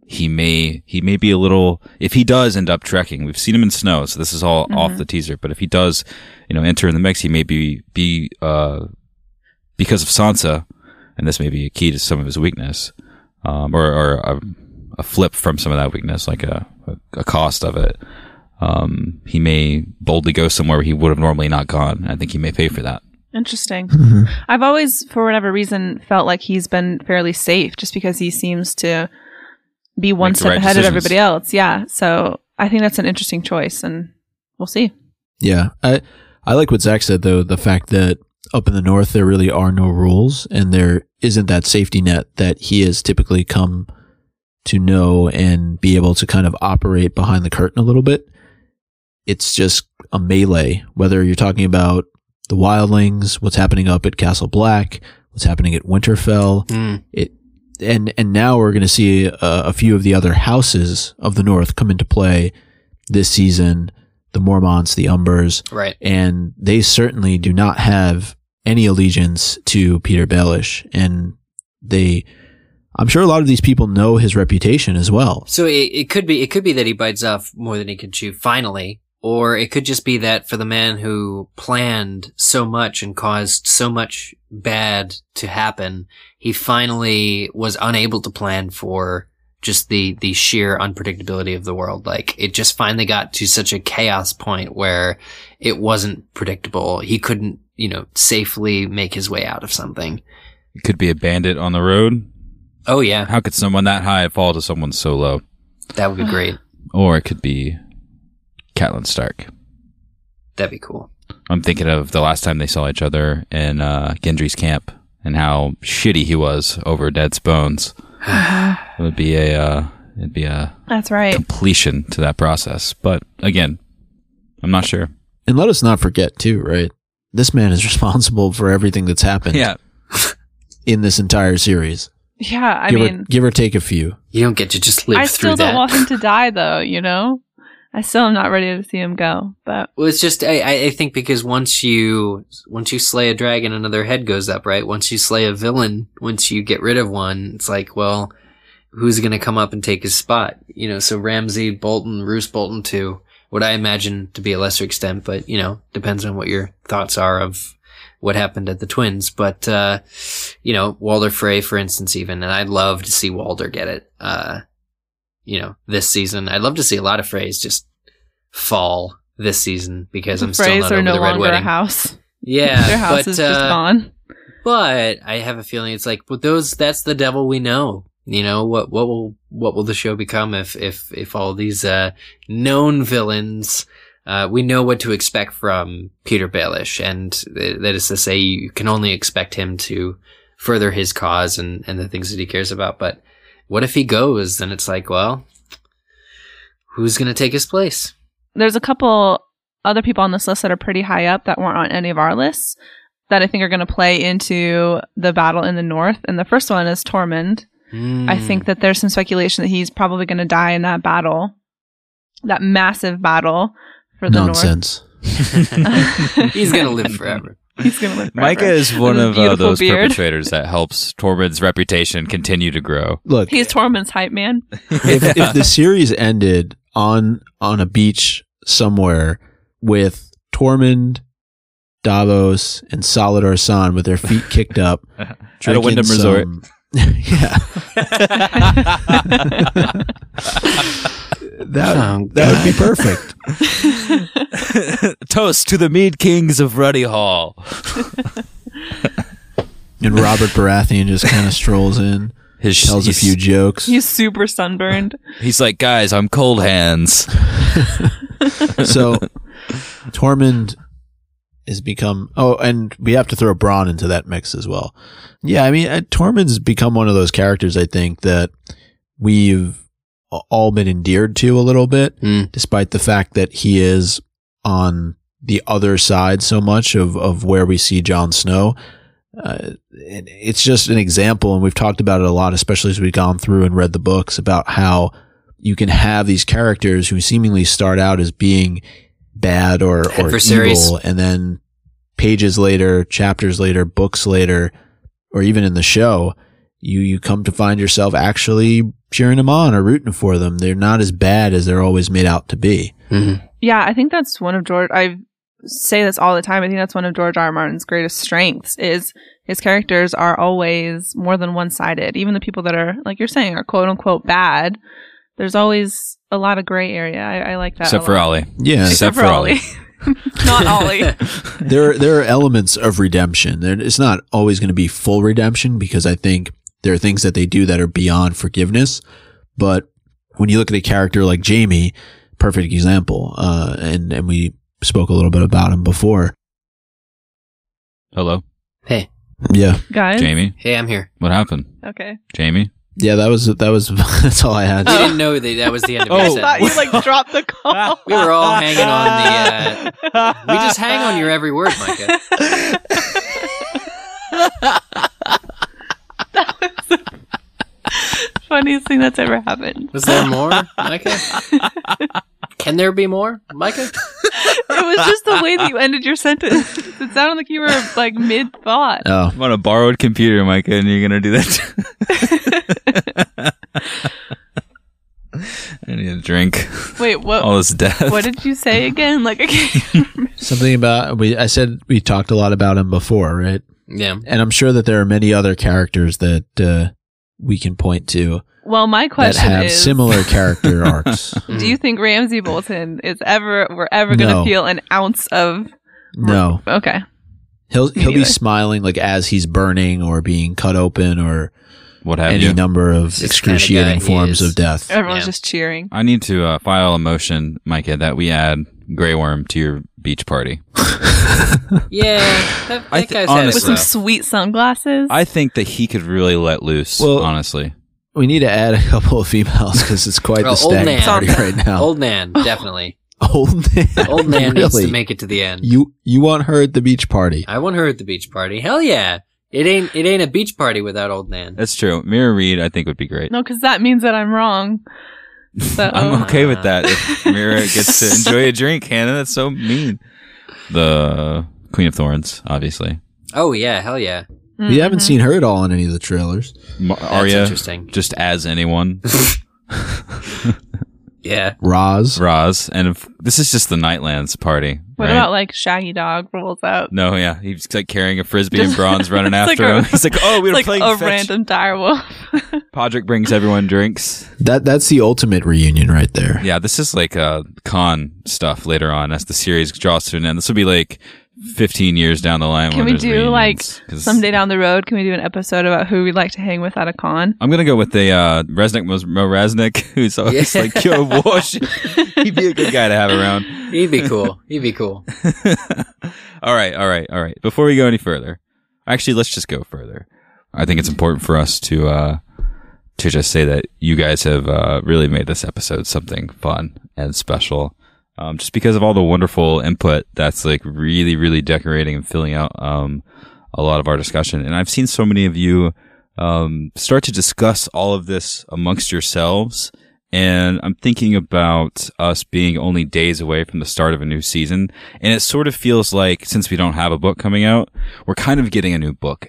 he may he may be a little if he does end up trekking. We've seen him in snow, so this is all off the teaser. But if he does, you know, enter in the mix, he may be be uh, because of Sansa, and this may be a key to some of his weakness, um, or, or a, a flip from some of that weakness, like a, a, a cost of it. Um, he may boldly go somewhere he would have normally not gone. I think he may pay for that. Interesting. [laughs] I've always, for whatever reason, felt like he's been fairly safe just because he seems to be one Make step right ahead decisions. of everybody else. Yeah. So I think that's an interesting choice and we'll see. Yeah, I I like what Zach said though. The fact that up in the north there really are no rules, and there isn't that safety net that he has typically come to know and be able to kind of operate behind the curtain a little bit. It's just a melee. Whether you're talking about the wildlings, what's happening up at Castle Black, what's happening at Winterfell, Mm. it and and now we're going to see a, a few of the other houses of the north come into play this season the mormonts the umbers Right. and they certainly do not have any allegiance to Petyr Baelish and they i'm sure a lot of these people know his reputation as well So it, it could be it could be that he bites off more than he can chew finally, or it could just be that for the man who planned so much and caused so much bad to happen, he finally was unable to plan for just the the sheer unpredictability of the world. Like it just finally got to such a chaos point where it wasn't predictable. He couldn't, you know, safely make his way out of something. It could be a bandit on the road. Oh yeah, How could someone that high fall to someone so low? that would be great. [sighs] Or it could be Catelyn Stark. That'd be cool. I'm thinking of the last time they saw each other in uh, Renly's camp and how shitty he was over Ned's bones. [sighs] it would be a uh, it'd be a That's right. completion to that process. But again, I'm not sure. and let us not forget too right this man is [laughs] responsible for everything that's happened Yeah. [laughs] in this entire series Yeah. I give, mean, or, give or take a few You don't get to just live I through still that. don't want him to [laughs] die though, you know? I still am not ready to see him go, but Well, it's just I, I- I think because once you once you slay a dragon, another head goes up, right? Once you slay a villain, once you get rid of one, it's like, well, who's going to come up and take his spot? You know, so Ramsay Bolton, Roose Bolton, to what I imagine to be a lesser extent, but you know, depends on what your thoughts are of what happened at the twins. But uh, you know, Walder Frey, for instance, even, and I'd love to see Walder get it. Uh, you know, this season, I'd love to see a lot of Freys just fall this season because I'm the still not are over no the Red longer Wedding. a house. Yeah, [laughs] Their house but is just uh, gone. but I have a feeling it's like, but those that's the devil we know. You know what? What will what will the show become if if if all these uh, known villains? Uh, we know what to expect from Petyr Baelish, and th- that is to say, you can only expect him to further his cause and and the things that he cares about. But what if he goes? Then it's like, well, who's gonna take his place? There's a couple other people on this list that are pretty high up that weren't on any of our lists that I think are going to play into the battle in the north. And the first one is Tormund. I Hmm. think that there's some speculation that he's probably going to die in that battle, that massive battle for the nonsense [laughs] he's gonna live forever. He's going to live. forever. Micah is one of uh, those beard. perpetrators that helps Tormund's reputation continue to grow. look He's Tormund's hype man. if, [laughs] if the series ended on on a beach somewhere with Tormund, Davos, and Salladhor Saan with their feet kicked up, [laughs] At a drinking Wyndham resort. Some- yeah, that Oh, that would be perfect. [laughs] Toast to the Mead Kings of Ruddy Hall. [laughs] And Robert Baratheon just kind of strolls in, His tells a few jokes. He's super sunburned. He's like, guys, I'm cold hands. [laughs] so Tormund has become oh and we have to throw Bronn into that mix as well. Yeah, I mean uh, Tormund's become one of those characters I think that we've all been endeared to a little bit Mm. despite the fact that he is on the other side so much of of where we see Jon Snow. Uh, it's just an example, and we've talked about it a lot, especially as we've gone through and read the books about how you can have these characters who seemingly start out as being bad or, or evil, and then pages later, chapters later, books later, or even in the show, you you come to find yourself actually cheering them on or rooting for them. They're not as bad as they're always made out to be. Mhm. Yeah, I think that's one of George. I say this all the time. I think that's one of George R. R. Martin's greatest strengths is his characters are always more than one sided. Even the people that are, like you're saying, are quote unquote bad. There's always a lot of gray area. I, I like that. Except a for. Ollie. Yeah, Except for Ollie. [laughs] [laughs] Not Ollie. [laughs] there there are elements of redemption. There, it's not always going to be full redemption because I think there are things that they do that are beyond forgiveness. But when you look at a character like Jaime, perfect example, uh, and and we spoke a little bit about him before. Hello, Hey, Yeah, Guys. Jaime. hey, I'm here. What happened, Okay. Jaime? Yeah, that was that was [laughs] that's all I had. You Oh. didn't know that that was the end of Oh. your I sentence. thought you like dropped the call. We were all hanging on the. Uh, we just hang on your every word, Micah. That was the funniest thing that's ever happened. Was there more, Micah? Can there be more, Micah? It was just the way that you ended your sentence. It sounded like you were like mid thought. Oh, I'm on a borrowed computer, Micah, and you're gonna do that. [laughs] I need a drink. Wait, what? All this death. What did you say again? Like, I can't remember. [laughs] something about we. I said we talked a lot about him before, right? Yeah. And I'm sure that there are many other characters that uh, we can point to Well, my question that have is: similar [laughs] character arcs. Do you think Ramsay Bolton is ever we're ever going to No. feel an ounce of? No, Okay, He'll Me he'll be smiling like as he's burning or being cut open or What have any you? number of It's just kinda excruciating forms is. of death. everyone's Yeah. just cheering. I need to uh, file a motion, Micah, that we add Grey Worm to your beach party. [laughs] Yeah. [laughs] That, I that thi- guy's honestly- With some sweet sunglasses. I think that he could really let loose. Well- honestly, We need to add a couple of females because it's quite Oh, the old stag man. party right [laughs] now. Old man, definitely. Old man, Old man needs really? to make it to the end. You you want her at the beach party? I want her at the beach party. Hell yeah! It ain't it ain't a beach party without old man. that's true. Meera Reed, I think, would be great. no, because that means that I'm wrong. So, [laughs] I'm okay with that. If uh. Meera gets to enjoy a drink, Hannah, that's so mean. The Queen of Thorns, obviously. Oh yeah, hell yeah. Mm-hmm. We haven't seen her at all in any of the trailers. Ma- That's Arya, interesting. just as anyone. [laughs] Yeah. Roz. Roz, and if, this is just the Nightlands party. What right? about like Shaggy Dog rolls out? No, yeah, he's like carrying a frisbee and Bronn's running [laughs] it's like after a- him. He's like, "Oh, we were [laughs] It's like playing a fetch." random direwolf. [laughs] Podrick brings everyone drinks. That that's the ultimate reunion right there. Yeah, this is like uh, con stuff later on as the series draws to an end. This will be like 15 years down the line. Can we there's do like reunions, 'cause someday down the road? Can we do an episode about who we'd like to hang with at a con? I'm gonna go with the uh, Resnick Mo Mo Resnick, [laughs] who's always Yeah. like, "Yo, [laughs] wash." [laughs] He'd be a good guy to have around. He'd be cool. He'd be cool. all right, all right, all right. Before we go any further, actually, let's just go further. I think it's important for us to uh, to just say that you guys have uh, really made this episode something fun and special. Um, just because of all the wonderful input that's like really, really decorating and filling out um, a lot of our discussion. And I've seen so many of you um, start to discuss all of this amongst yourselves. And I'm thinking about us being only days away from the start of a new season. And it sort of feels like since we don't have a book coming out, we're kind of getting a new book,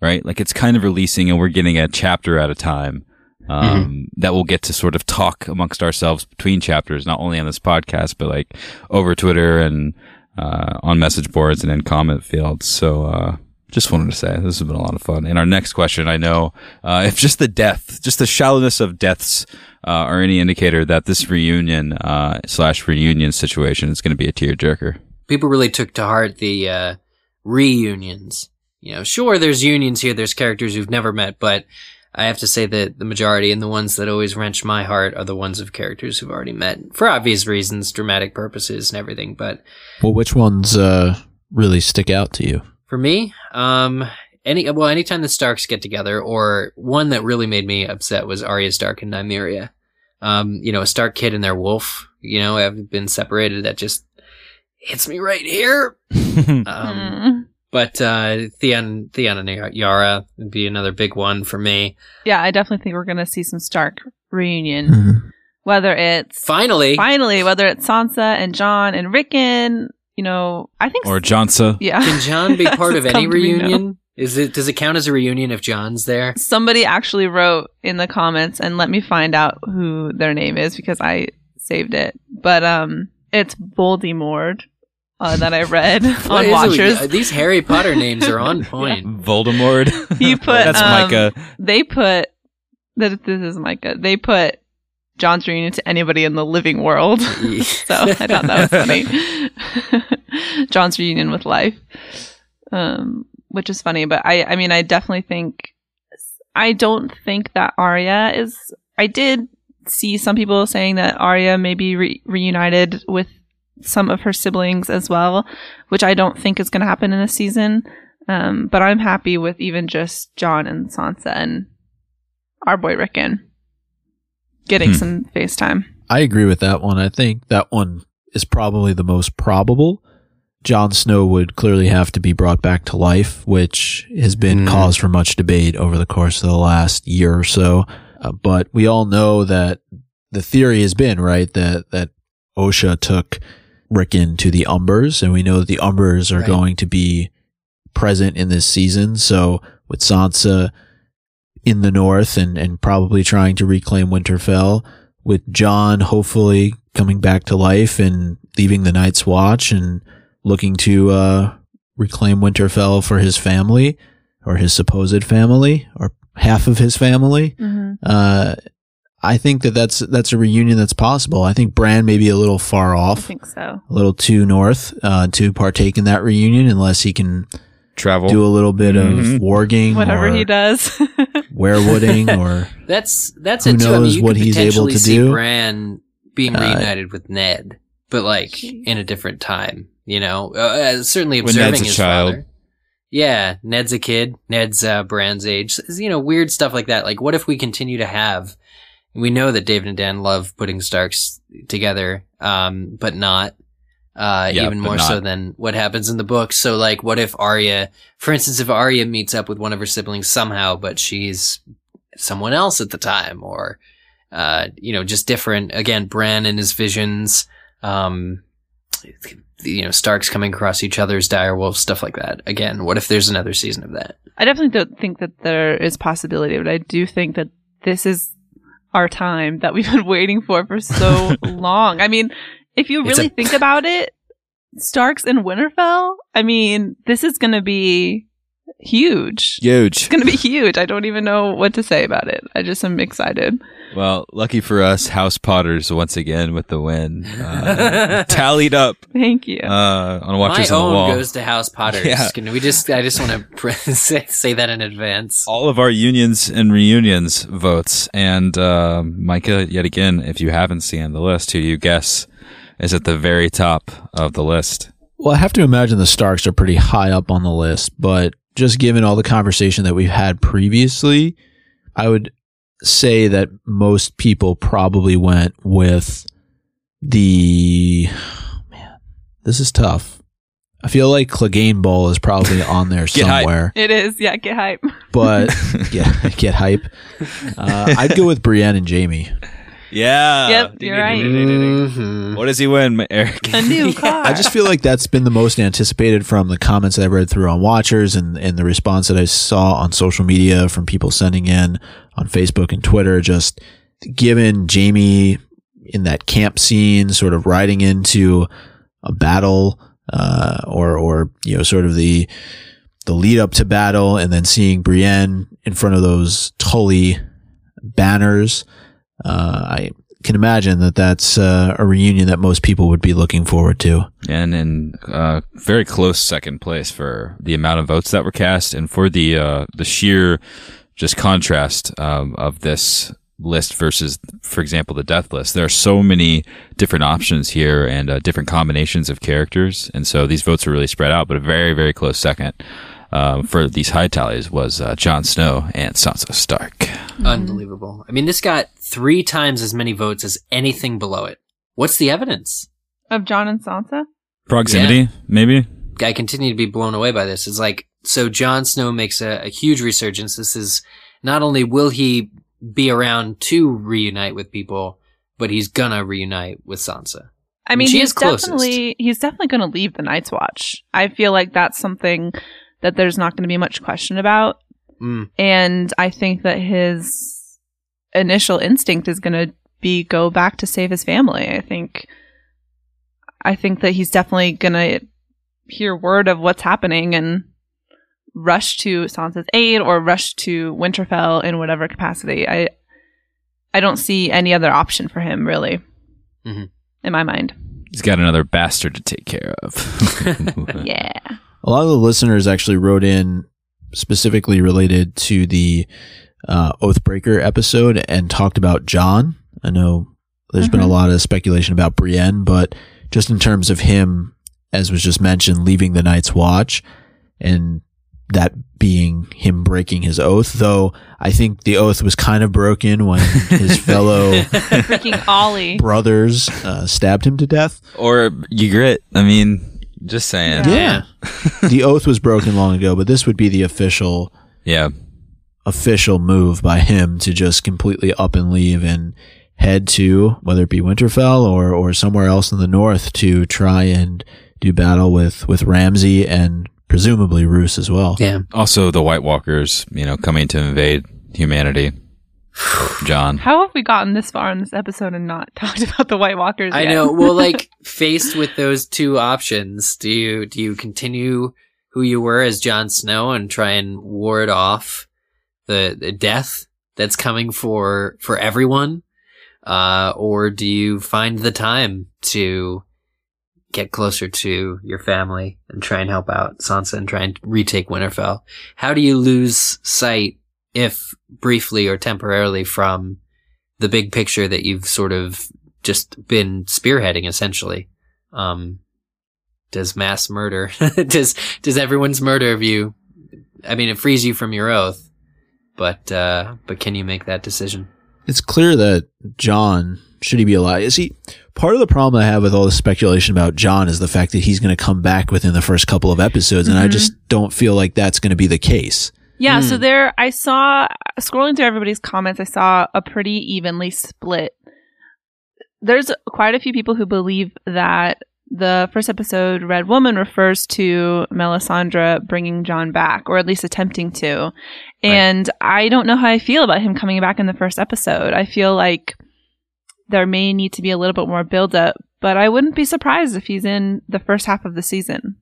right? Like it's kind of releasing and we're getting a chapter at a time. Um, that we'll get to sort of talk amongst ourselves between chapters, not only on this podcast, but like over Twitter and, uh, on message boards and in comment fields. So, uh, just wanted to say this has been a lot of fun. And our next question, I know, uh, if just the death, just the shallowness of deaths, uh, are any indicator that this reunion, uh, slash reunion situation is going to be a tearjerker. People really took to heart the uh, reunions. You know, sure, there's unions here. There's characters who've never met, but I have to say that the majority and the ones that always wrench my heart are the ones of characters who've already met for obvious reasons, dramatic purposes, and everything. But Well, which ones uh, really stick out to you? For me, um, any well, anytime the Starks get together, or one that really made me upset was Arya Stark and Nymeria. Um, you know, a Stark kid and their wolf, you know, have been separated. That just hits me right here. [laughs] Um, Mm. But uh, Theon, Theon and Yara would be another big one for me. Yeah, I definitely think we're going to see some Stark reunion. Mhm. Whether it's Finally, finally, whether it's Sansa and Jon and Rickon, you know, I think Or Jonsa. yeah. can Jon be [laughs] part of any come to me now. reunion? Is it does it count as a reunion if Jon's there? Somebody actually wrote in the comments and let me find out who their name is because I saved it. But um, it's Voldemort uh, that I read [laughs] on is it with- Watchers. these Harry Potter names are on [laughs] point. Voldemort. He [laughs] put, That's um, Micah. They put that this is Micah. They put Jon's reunion to anybody in the living world. so I thought that was funny. Jon's reunion with life, um, which is funny. But I, I mean, I definitely think I don't think that Arya is. I did see some people saying that Arya may be re- reunited with some of her siblings as well, which I don't think is going to happen in this season. Um, but I'm happy with even just Jon and Sansa and our boy Rickon getting Hmm. some FaceTime. I agree with that one. I think that one is probably the most probable. Jon Snow would clearly have to be brought back to life, which has been Mm. cause for much debate over the course of the last year or so. Uh, but we all know that the theory has been right that that Osha took Rickon to the Umbers, and we know that the Umbers are Right. going to be present in this season. So with Sansa in the north and and probably trying to reclaim Winterfell, with Jon hopefully coming back to life and leaving the Night's Watch and looking to uh, reclaim Winterfell for his family or his supposed family or half of his family. Mm-hmm. Uh, I think that that's that's a reunion that's possible. I think Bran may be a little far I off, think so. a little too north uh, to partake in that reunion unless he can Travel. do a little bit Mhm. of warging, Whatever or he does. [laughs] werewooding, or [laughs] That's that's Who it too. I mean, knows what he's able to see do? Bran being Uh, reunited with Ned, but like Jeez. in a different time. You know, uh, uh, certainly When observing Ned's a his child. father. Yeah, Ned's a kid. Ned's uh, Bran's age. You know, weird stuff like that. Like, what if we continue to have? We know that David and Dan love putting Starks together, um, but not. Uh, Yeah, even but more not- so than what happens in the book. So, like, what if Arya, for instance, if Arya meets up with one of her siblings somehow, but she's someone else at the time, or uh, you know, just different. Again, Bran and his visions, um, you know, Starks coming across each other's direwolves, stuff like that. Again, what if there's another season of that? I definitely don't think that there is possibility, but I do think that this is our time that we've been waiting for for so [laughs] long. I mean, if you really a- think about it, Starks and Winterfell, I mean, this is going to be huge. Huge. It's going to be huge. I don't even know what to say about it. I just am excited. Well, lucky for us, House Potters once again with the win. Uh, [laughs] tallied up Thank you. uh, on My Watchers on the Wall. goes to House Potters. [laughs] Yeah. Can we just? I just want to [laughs] say, say that in advance. all of our unions and reunions votes. And uh, Micah, yet again, if you haven't seen the list, who you guess is at the very top of the list? Well, I have to imagine the Starks are pretty high up on the list, but just given all the conversation that we've had previously, I would say that most people probably went with the man. This is tough. I feel like Clegane Bowl is probably on there [laughs] Get hype. somewhere, it is. Yeah, get hype. but [laughs] get get hype. Uh, I'd go with Brienne and Jaime. Yeah. Yep, you're right. Mhm. What does he win, Eric? A new [laughs] car. I just feel like that's been the most anticipated from the comments that I read through on Watchers and, and the response that I saw on social media from people sending in on Facebook and Twitter. Just given Jaime in that camp scene, sort of riding into a battle, uh, or, or, you know, sort of the, the lead up to battle and then seeing Brienne in front of those Tully banners. Uh, I can imagine that that's uh, a reunion that most people would be looking forward to. and in uh, very close second place for the amount of votes that were cast and for the uh, the sheer just contrast um, of this list versus, for example, the death list. There are so many different options here and uh, different combinations of characters, and so these votes are really spread out. But a very very close second. Um, for these high tallies was uh, Jon Snow and Sansa Stark. Unbelievable. I mean, this got three times as many votes as anything below it. What's the evidence? of Jon and Sansa. Proximity, maybe. I continue to be blown away by this. It's like, so Jon Snow makes a, a huge resurgence. This is not only will he be around to reunite with people, but he's gonna reunite with Sansa. I mean, She he's is definitely he's definitely going to leave the Night's Watch. I feel like that's something that there's not going to be much question about, Mm. and I think that his initial instinct is going to be go back to save his family. I think, I think that he's definitely going to hear word of what's happening and rush to Sansa's aid or rush to Winterfell in whatever capacity. I, I don't see any other option for him really, Mhm. in my mind. He's got another bastard to take care of. [laughs] [laughs] Yeah. A lot of the listeners actually wrote in specifically related to the uh, Oathbreaker episode and talked about Jon. I know there's been a Mhm. lot of speculation about Brienne, but just in terms of him, as was just mentioned, leaving the Night's Watch and that being him breaking his oath, though I think the oath was kind of broken when his [laughs] fellow [laughs] Freaking Ollie. brothers uh, stabbed him to death. or Ygritte. I mean, just saying. Yeah. Yeah. [laughs] the oath was broken long ago, but this would be the official Yeah. official move by him to just completely up and leave and head to whether it be Winterfell or or somewhere else in the north to try and do battle with with Ramsay and presumably Roose as well. Yeah. Also, the White Walkers, you know, coming to invade humanity. Jon. How have we gotten this far in this episode and not [laughs] talked about the White Walkers? I yet? know. Well, [laughs] like faced with those two options, do you do you continue who you were as Jon Snow and try and ward off the, the death that's coming for for everyone, uh, or do you find the time to get closer to your family and try and help out Sansa and try and retake Winterfell? How do you lose sight, if briefly or temporarily, from the big picture that you've sort of just been spearheading essentially. Um, does mass murder, [laughs] does, does everyone's murder of you, I mean, it frees you from your oath, but, uh, but can you make that decision? It's clear that Jon should he be alive? See, part of the problem I have with all the speculation about Jon is the fact that he's going to come back within the first couple of episodes, and I Mhm. just don't feel like that's going to be the case. Yeah, so Hmm. there, I saw, scrolling through everybody's comments, I saw a pretty evenly split. There's quite a few people who believe that the first episode, Red Woman, refers to Melisandre bringing Jon back, or at least attempting to. And I don't know how I feel about him coming back in the first episode. I feel like there may need to be a little bit more build up, but I wouldn't be surprised if he's in the first half of the season.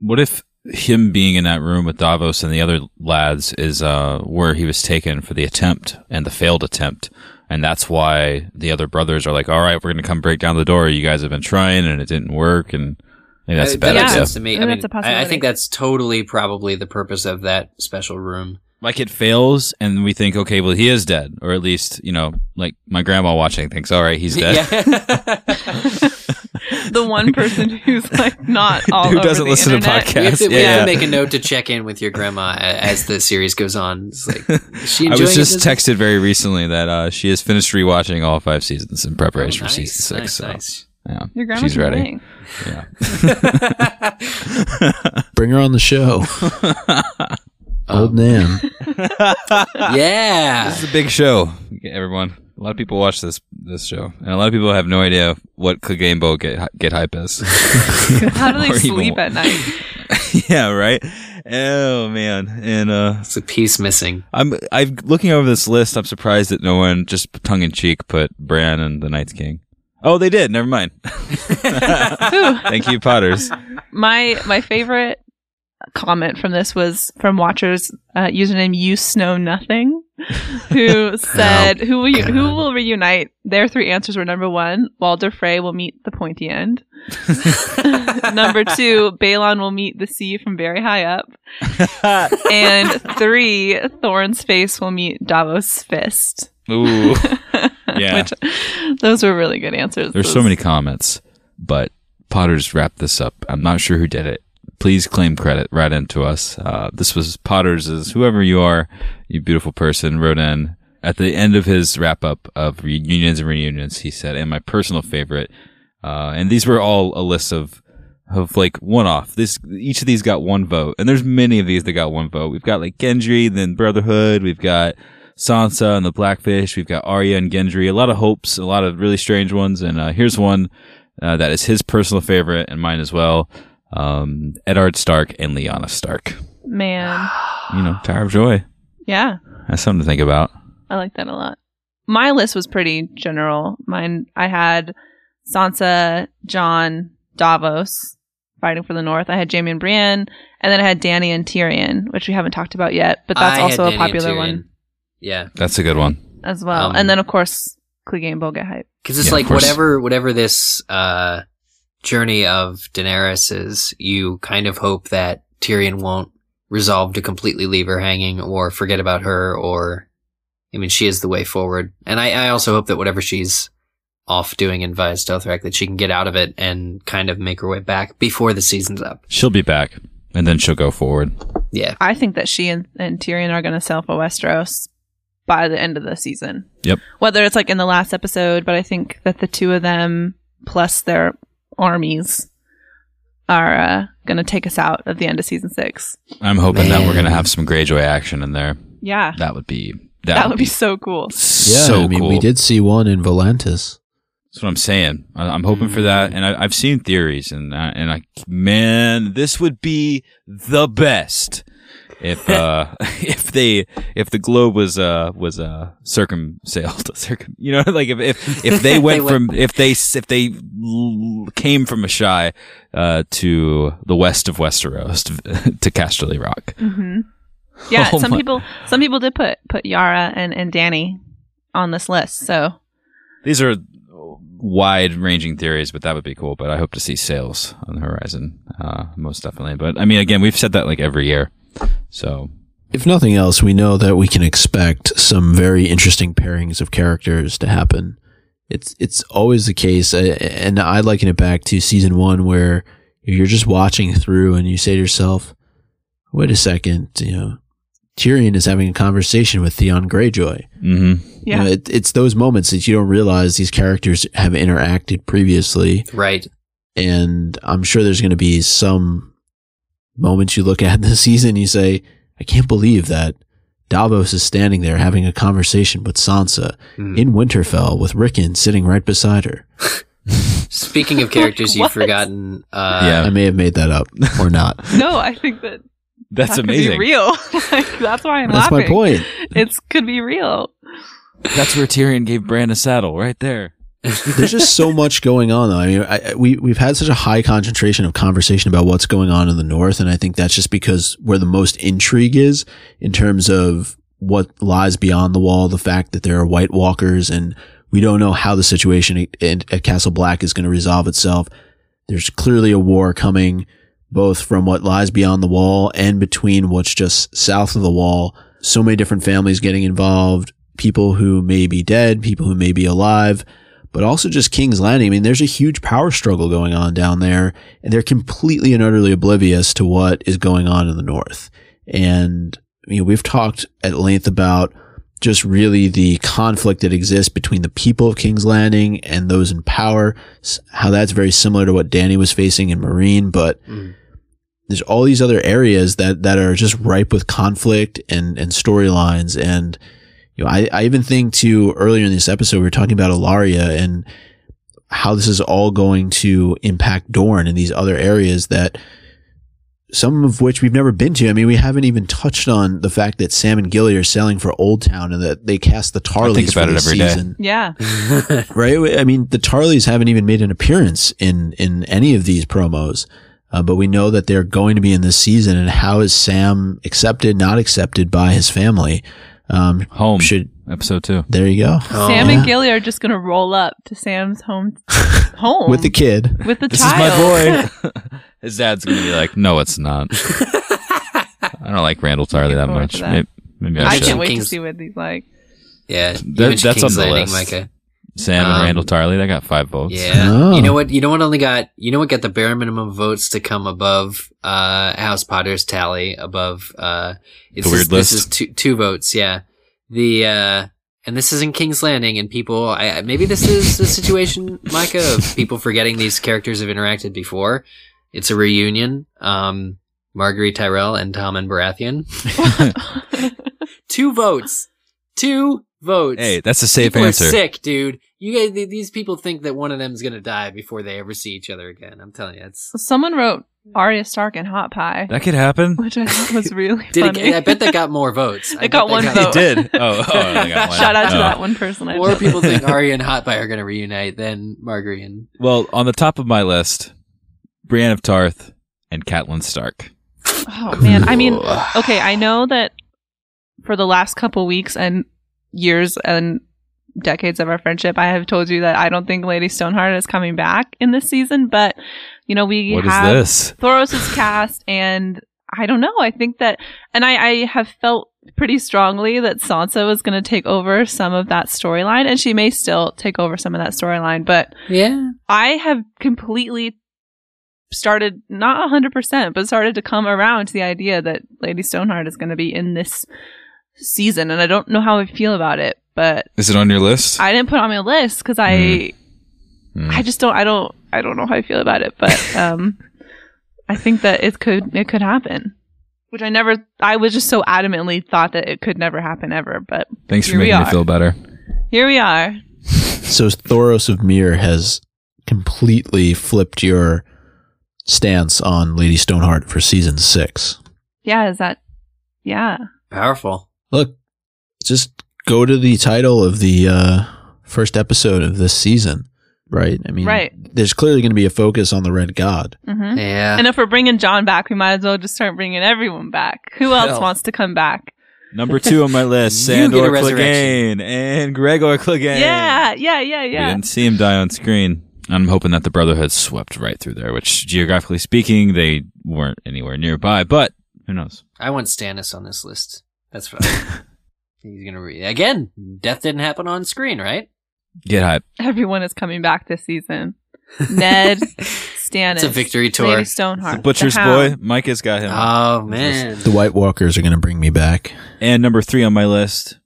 What if him being in that room with Davos and the other lads is uh, where he was taken for the attempt and the failed attempt? And that's why the other brothers are like, all right, we're going to come break down the door. You guys have been trying and it didn't work. And maybe that's a bad that makes idea. sense to me. Maybe I mean, a I, I possibility. think that's totally probably the purpose of that special room. Like it fails and we think, okay, well, he is dead. Or at least, you know, like my grandma watching thinks, all right, he's dead. Yeah. [laughs] the one person who's like not all Who doesn't the listen to internet. we have, podcasts. to, we Yeah, have yeah. to make a note to check in with your grandma as the series goes on. It's like, is she [laughs] I was just it? texted very recently that uh, she has finished rewatching all five seasons in Oh, preparation nice, for season six. nice, so, nice. yeah, Your grandma's she's ready. Yeah. [laughs] Bring her on the show, old Nan. [laughs] yeah. This is a big show, everyone. A lot of people watch this this show, and a lot of people have no idea what Clegane Bowl get get hype is. [laughs] How do they Or even sleep more. at night? [laughs] yeah, right. Oh man, and uh, It's a piece missing. I'm I'm looking over this list. I'm surprised that no one just tongue in cheek put Bran and the Night's King. Oh, they did. Never mind. Thank you, Potters. My my favorite comment from this was from watchers uh, username you snow nothing [laughs] who said who will you, who will reunite? Their three answers were number one walder frey will meet the pointy end. [laughs] Number two balon will meet the sea from very high up. [laughs] And three thorne's face will meet davos fist. Ooh, Yeah. which those were really good answers. There's so many comments, but Potters wrapped this up. I'm not sure who did it. Please claim credit right into us. Uh, this was Potters's, whoever you are, you beautiful person, wrote in at the end of his wrap up of reunions and reunions. He said, and my personal favorite, uh, and these were all a list of of like one off. This each of these got one vote, and there's many of these that got one vote. We've got like Gendry, then Brotherhood. We've got Sansa and the Blackfish. We've got Arya and Gendry. A lot of hopes, a lot of really strange ones. And uh, here's one uh, that is his personal favorite and mine as well. Um, Eddard Stark and Lyanna Stark. Man. [sighs] You know, Tower of Joy. Yeah. That's something to think about. I like that a lot. My list was pretty general. Mine, I had Sansa, Jon, Davos fighting for the North. I had Jaime and Brienne, and then I had Dany and Tyrion, which we haven't talked about yet, but that's I also a popular one Yeah, That's a good one. as well. Um, and then of course, Clegane and Boga hype. because it's Yeah, like whatever whatever this uh, journey of Daenerys is, you kind of hope that Tyrion won't resolve to completely leave her hanging or forget about her, or I mean, she is the way forward. And I, I also hope that whatever she's off doing in Vaes Dothrak, that she can get out of it and kind of make her way back before the season's up. She'll be back, and then she'll go forward. Yeah, I think that she and, and Tyrion are going to sail for Westeros by the end of the season. Yep. Whether it's like in the last episode, but I think that the two of them plus their armies are uh, going to take us out at the end of season six. I'm hoping that we're gonna have some Greyjoy action in there. Yeah. That would be That, that would be so cool. Yeah, so I mean, cool. we did see one in Volantis. That's what I'm saying. I, I'm hoping for that, and I, I've seen theories, and I, and I, man, this would be the best if uh [laughs] if they if the globe was uh was uh circumsailed, [laughs] circum, you know, like if if if they [laughs] went They went- from if they if they l- came from Asshai uh to the west of Westeros to, to Casterly Rock. hmm Yeah. Oh some my- people, some people did put put Yara and and Dany on this list. So These are wide ranging theories, but that would be cool. But I hope to see sails on the horizon, uh, most definitely. But I mean, again, we've said that like every year. So If nothing else, we know that we can expect some very interesting pairings of characters to happen. It's it's always the case, uh, and I liken it back to season one, where you're just watching through and you say to yourself, "Wait a second, you know, Tyrion is having a conversation with Theon Greyjoy." hmm yeah. You know, it, it's those moments that you don't realize these characters have interacted previously right. and I'm sure there's going to be some moments you look at in the season you say, I can't believe that Davos is standing there having a conversation with Sansa Hmm. in Winterfell with Rickon sitting right beside her. [laughs] Speaking of characters you've forgotten, uh, Yeah. I may have made that up [laughs] or not. [laughs] no, I think that that's that could be amazing. real. like, that's why I'm That's laughing. my point. It's could be real. That's where Tyrion gave Bran a saddle, right there. There's just so much going on, though. I mean, I, we we've had such a high concentration of conversation about what's going on in the north, and I think that's just because where the most intrigue is in terms of what lies beyond the wall. The fact that there are White Walkers, and we don't know how the situation at, at, at Castle Black is going to resolve itself. There's clearly a war coming, both from what lies beyond the wall and between what's just south of the wall. So many different families getting involved, people who may be dead, people who may be alive but also just King's Landing. I mean, there's a huge power struggle going on down there, and they're completely and utterly oblivious to what is going on in the North. And, you know, we've talked at length about just really the conflict that exists between the people of King's Landing and those in power, how that's very similar to what Dany was facing in Meereen, but Mm. there's all these other areas that, that are just ripe with conflict and, and storylines. And, you know, I, I even think too earlier in this episode, we were talking about Ellaria and how this is all going to impact Dorne and these other areas that some of which we've never been to. I mean, we haven't even touched on the fact that Sam and Gilly are selling for Old Town and that they cast the Tarlys think for about it this every day. season. Yeah. [laughs] Right? I mean, the Tarlys haven't even made an appearance in, in any of these promos. Uh, but we know that they're going to be in this season and how is Sam accepted, not accepted by his family? Um, Home should, episode two. there you go. Sam Yeah. and Gilly are just gonna roll up to Sam's home [laughs] home With the kid. with the This child. is my boy. [laughs] [laughs] His dad's gonna be like, "No, it's not." I don't like Randyll Tarly that much. that. Maybe, maybe I, I should. can't wait King's- to see what he's like. yeah, That- that's King's on the Landing, list. Micah. Sam and Um, Randyll Tarly. They got five votes. Yeah. [laughs] Oh. You know what? You know what only got you know what got the bare minimum votes to come above uh House Potter's tally above uh it's The weird this, this is two two votes, yeah. The uh and this is in King's Landing and people I I- maybe this is the situation, Micah, of people forgetting these characters have interacted before. It's a reunion. Um, Margaery Tyrell and Tommen Baratheon. [laughs] [laughs] Two votes. Two votes. hey, that's a safe people answer. Are sick, dude. You guys, th- these people think that one of them's gonna die before they ever see each other again. I'm telling you, it's. Someone wrote Arya Stark and Hot Pie, That could happen. which I thought was really Did funny. it, I bet that got more votes. [laughs] I It got one that vote. It did. Oh, oh got [laughs] one. Shout out to Oh. that one person. I More know. people think [laughs] Arya and Hot Pie are gonna reunite than Margaery and. Well, on the top of my list, Brienne of Tarth and Catelyn Stark. Oh man, I mean, okay, I know that for the last couple weeks and years and decades of our friendship, I have told you that I don't think Lady Stoneheart is coming back in this season, but you know, we What is have this? Thoros' [laughs] cast and I don't know. I think that, and I, I have felt pretty strongly that Sansa was going to take over some of that storyline, and she may still take over some of that storyline, but Yeah. I have completely started not 100% but started to come around to the idea that Lady Stoneheart is going to be in this season and I don't know how I feel about it but Is it on your list? I didn't put it on my list cuz I Mm. Mm. I just don't I don't I don't know how I feel about it but [laughs] um I think that it could it could happen which I never I was just so adamantly thought that it could never happen ever but Thanks for here we making me feel better. here we are [laughs] So Thoros of Myr has completely flipped your stance on Lady Stoneheart for season six. yeah is that yeah Powerful. Look, just go to the title of the uh, first episode of this season, right? I mean, Right. There's clearly going to be a focus on the Red God. mhm Yeah. And if we're bringing Jon back, we might as well just start bringing everyone back. Who else Hell. wants to come back? Number two on my list, [laughs] You get Sandor. Clegane and Gregor Clegane. Yeah, yeah, yeah, yeah. We yeah. didn't see him die on screen. I'm hoping that the Brotherhood swept right through there, which geographically speaking, they weren't anywhere nearby, but who knows? I want Stannis on this list. That's fine. [laughs] He's gonna re- again. Death didn't happen on screen, right? Get hype. Everyone is coming back this season. Ned, [laughs] Stannis, It's a victory tour. Lady Stoneheart, The Butcher's the Boy, Hound. Mike has got him. Oh man. The White Walkers are going to bring me back. and number three on my list,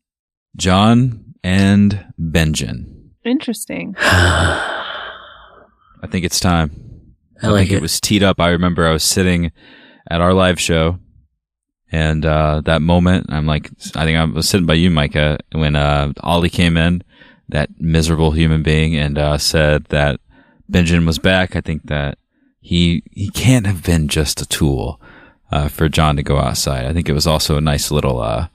Jon and Benjen. Interesting. [sighs] I think it's time. I like think it. it. was teed up. I remember I was sitting at our live show, and uh, that moment, I'm like, I think I was sitting by you, Micah, when uh, Ollie came in, that miserable human being, and uh, said that Benjen was back. I think that he he can't have been just a tool uh, for Jon to go outside. I think it was also a nice little. Uh,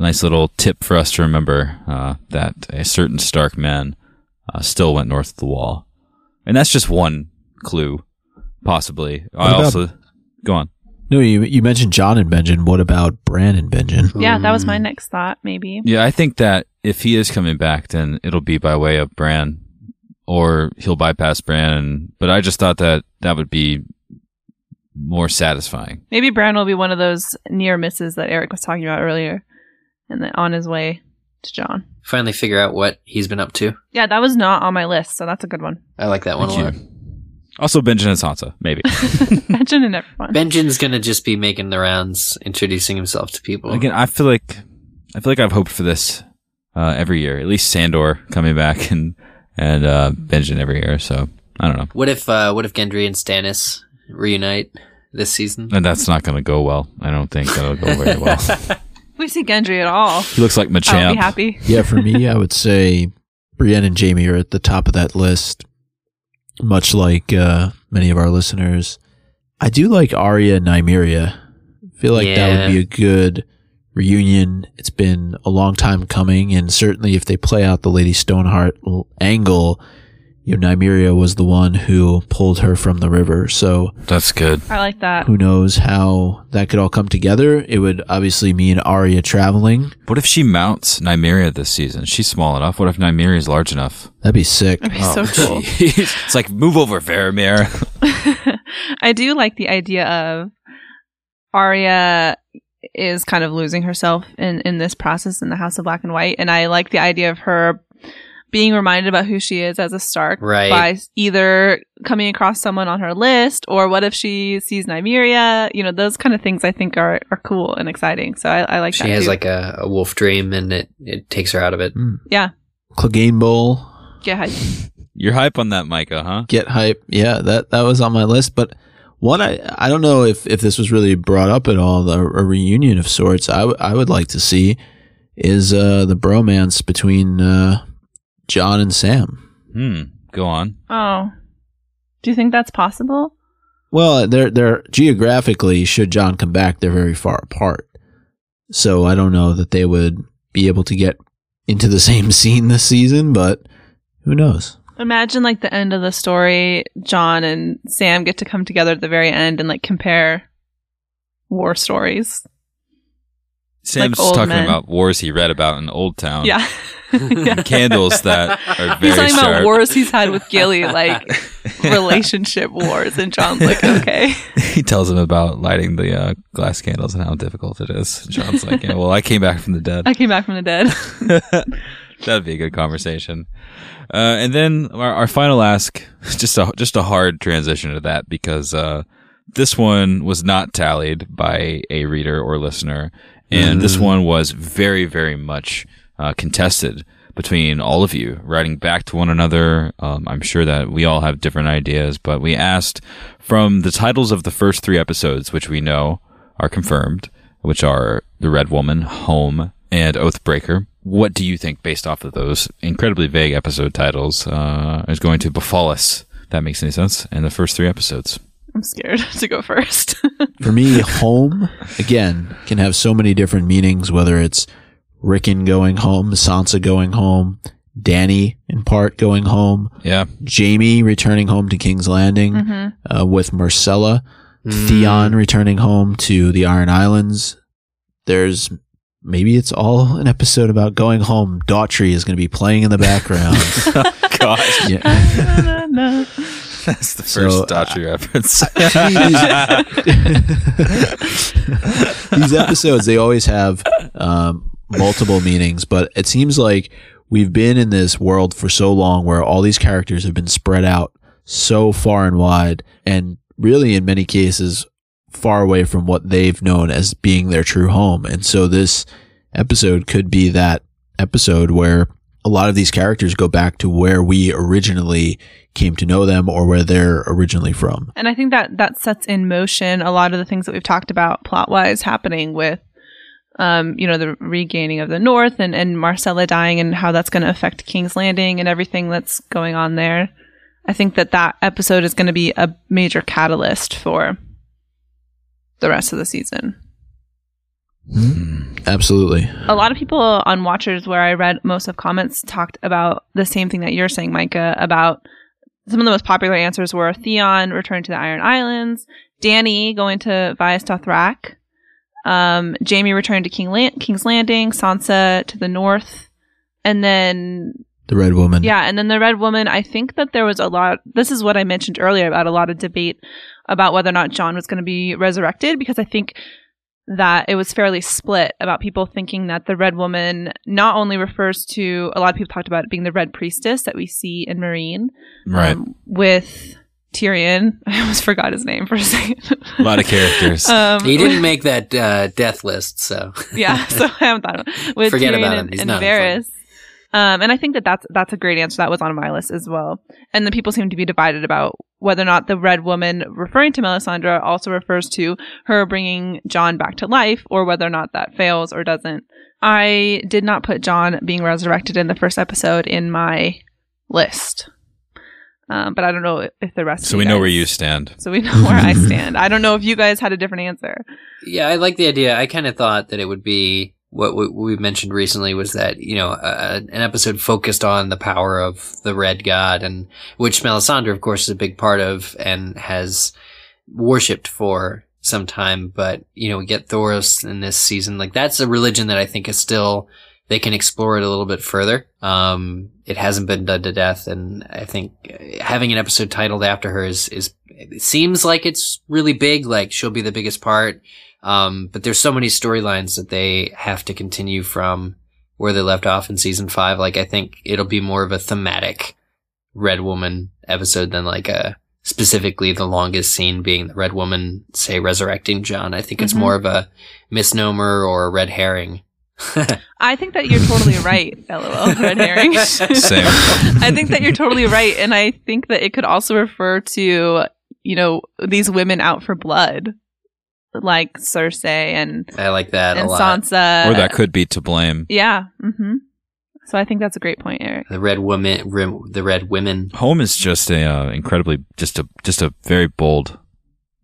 Nice little tip for us to remember uh, that a certain Stark man uh, still went north of the wall, and that's just one clue, possibly. I about- also go on. No, you you mentioned Jon and Benjen. What about Bran and Benjen? Yeah, that was my hmm. next thought. Maybe. Yeah, I think that if he is coming back, then it'll be by way of Bran, or he'll bypass Bran. And, but I just thought that that would be more satisfying. Maybe Bran will be one of those near misses that Eric was talking about earlier, and then on his way to Jon. Finally figure out what he's been up to. Yeah, that was not on my list, so that's a good one. I like that one Thank a lot. you. Also, Benjen and Sansa, maybe. [laughs] [laughs] Mention and everyone. Benjen's gonna just be making the rounds, introducing himself to people. Again, I feel like I feel like I've hoped for this uh, every year. At least Sandor coming back and and uh, Benjen every year. So I don't know. What if uh, what if Gendry and Stannis reunite this season? And that's not going to go well. I don't think that'll go very well. [laughs] We see Gendry at all, he looks like Machamp. I'll be happy. Yeah, for me, I would say Brienne and Jaime are at the top of that list, much like uh, many of our listeners. I do like Arya and Nymeria. I feel like that would be a good reunion. It's been a long time coming, and certainly if they play out the Lady Stoneheart angle, you know, Nymeria was the one who pulled her from the river. So That's good. I like that. who knows how that could all come together? It would obviously mean Arya traveling. What if she mounts Nymeria this season? She's small enough. What if Nymeria is large enough? That'd be sick. That'd be so oh, cool. It's like move over, Faramir. [laughs] I do like the idea of Arya is kind of losing herself in in this process in the House of Black and White, and I like the idea of her being reminded about who she is as a Stark Right. by either coming across someone on her list or what if she sees Nymeria. You know, those kind of things I think are are cool and exciting. So I, I like she that. has too. like a, a wolf dream, and it it takes her out of it. yeah, Clegane Bowl. yeah. [laughs] You're hype on that, Micah, huh? Get hype. Yeah, that that was on my list. But one, I I don't know if if this was really brought up at all. A, a reunion of sorts. I, w- I would like to see is uh, the bromance between uh, Jon and Sam. Hmm. Go on. Oh. Do you think that's possible? Well, they're they're geographically. Should Jon come back, they're very far apart. So I don't know that they would be able to get into the [laughs] same scene this season, but who knows? Imagine like the end of the story, Jon and Sam get to come together at the very end and like compare war stories. Sam's old talking men. about wars he read about in Old Town. Yeah. [laughs] [laughs] yeah. Candles that [laughs] are very He's talking sharp. about wars he's had with Gilly, [laughs] like relationship wars, and Jon's like, okay. he tells him about lighting the uh, glass candles and how difficult it is. Jon's like, yeah, well, I came back from the dead. I came back from the dead. That'd be a good conversation. Uh, and then our, our final ask, just a just a hard transition to that because uh, this one was not tallied by a reader or listener, and this one was very very much uh, contested between all of you, writing back to one another. Um, I'm sure that we all have different ideas, but we asked from the titles of the first three episodes, which we know are confirmed, which are The Red Woman, Home, and Oathbreaker. What do you think, based off of those incredibly vague episode titles, uh, is going to befall us? That makes any sense in the first three episodes. I'm scared [laughs] to go first. [laughs] For me, home again can have so many different meanings. Whether it's Rickon going home, Sansa going home, Dany in part going home, Yeah, Jaime returning home to King's Landing Mm-hmm. uh, with Myrcella, Mm. Theon returning home to the Iron Islands. There's maybe it's all an episode about going home. Daughtry is going to be playing in the background. [laughs] gosh, [laughs] yeah. [laughs] that's the So, first Daughtry reference. these episodes they always have um, multiple meanings but it seems like we've been in this world for so long where all these characters have been spread out so far and wide and really in many cases far away from what they've known as being their true home. And so this episode could be that episode where a lot of these characters go back to where we originally came to know them or where they're originally from. And I think that that sets in motion a lot of the things that we've talked about plot wise happening with, um, you know, the regaining of the North and, and Myrcella dying and how that's going to affect King's Landing and everything that's going on there. I think that that episode is going to be a major catalyst for the rest of the season. absolutely A lot of people on Watchers, where I read most of comments, talked about the same thing that you're saying, Micah, about some of the most popular answers were Theon returning to the Iron Islands, Dany going to Vaes Dothrak, um, Jaime returned to King Lan- King's Landing, Sansa to the north, and then the red woman yeah, and then the Red Woman. I think that there was a lot. This is what I mentioned earlier about a lot of debate about whether or not Jon was going to be resurrected because I think that it was fairly split about people thinking that the Red Woman not only refers to a lot of people talked about it being the Red Priestess that we see in Meereen, right, um, with Tyrion. [laughs] I almost forgot his name for a second. a lot of characters. [laughs] um, He didn't make that uh, death list, so [laughs] yeah, so I haven't thought of it. With Forget Tyrion about him. and, He's and not Varys. Um, and I think that that's that's a great answer. That was on my list as well. And the people seem to be divided about whether or not the Red Woman referring to Melisandre also refers to her bringing Jon back to life, or whether or not that fails or doesn't. I did not put Jon being resurrected in the first episode in my list, um, but I don't know if the rest. so of we you know guys- where you stand. [laughs] So we know where I [laughs] stand. I don't know if you guys had a different answer. yeah, I like the idea. I kind of thought that it would be what we, we mentioned recently was that you know uh, an episode focused on the power of the Red God, and which Melisandre, of course, is a big part of and has worshipped for some time. But you know, we get Thoros in this season. Like that's a religion that I think is still they can explore it a little bit further. Um, it hasn't been done to death, and I think uh, having an episode titled after her is is it seems like it's really big. Like she'll be the biggest part. Um, but there's so many storylines that they have to continue from where they left off in season five. Like I think it'll be more of a thematic Red Woman episode than like a specifically the longest scene being the Red Woman, say resurrecting Jon. I think it's Mhm. more of a misnomer or a red herring [laughs] I think that you're totally right, [laughs] lol, red herring. Same. [laughs] I think that you're totally right. And I think that it could also refer to, you know, these women out for blood, like Cersei and, I like that and a lot. Sansa. or that could be to blame. Yeah. hmm So I think that's a great point, Eric. The red woman, rim, the red women. Home is just a uh, incredibly just a just a very bold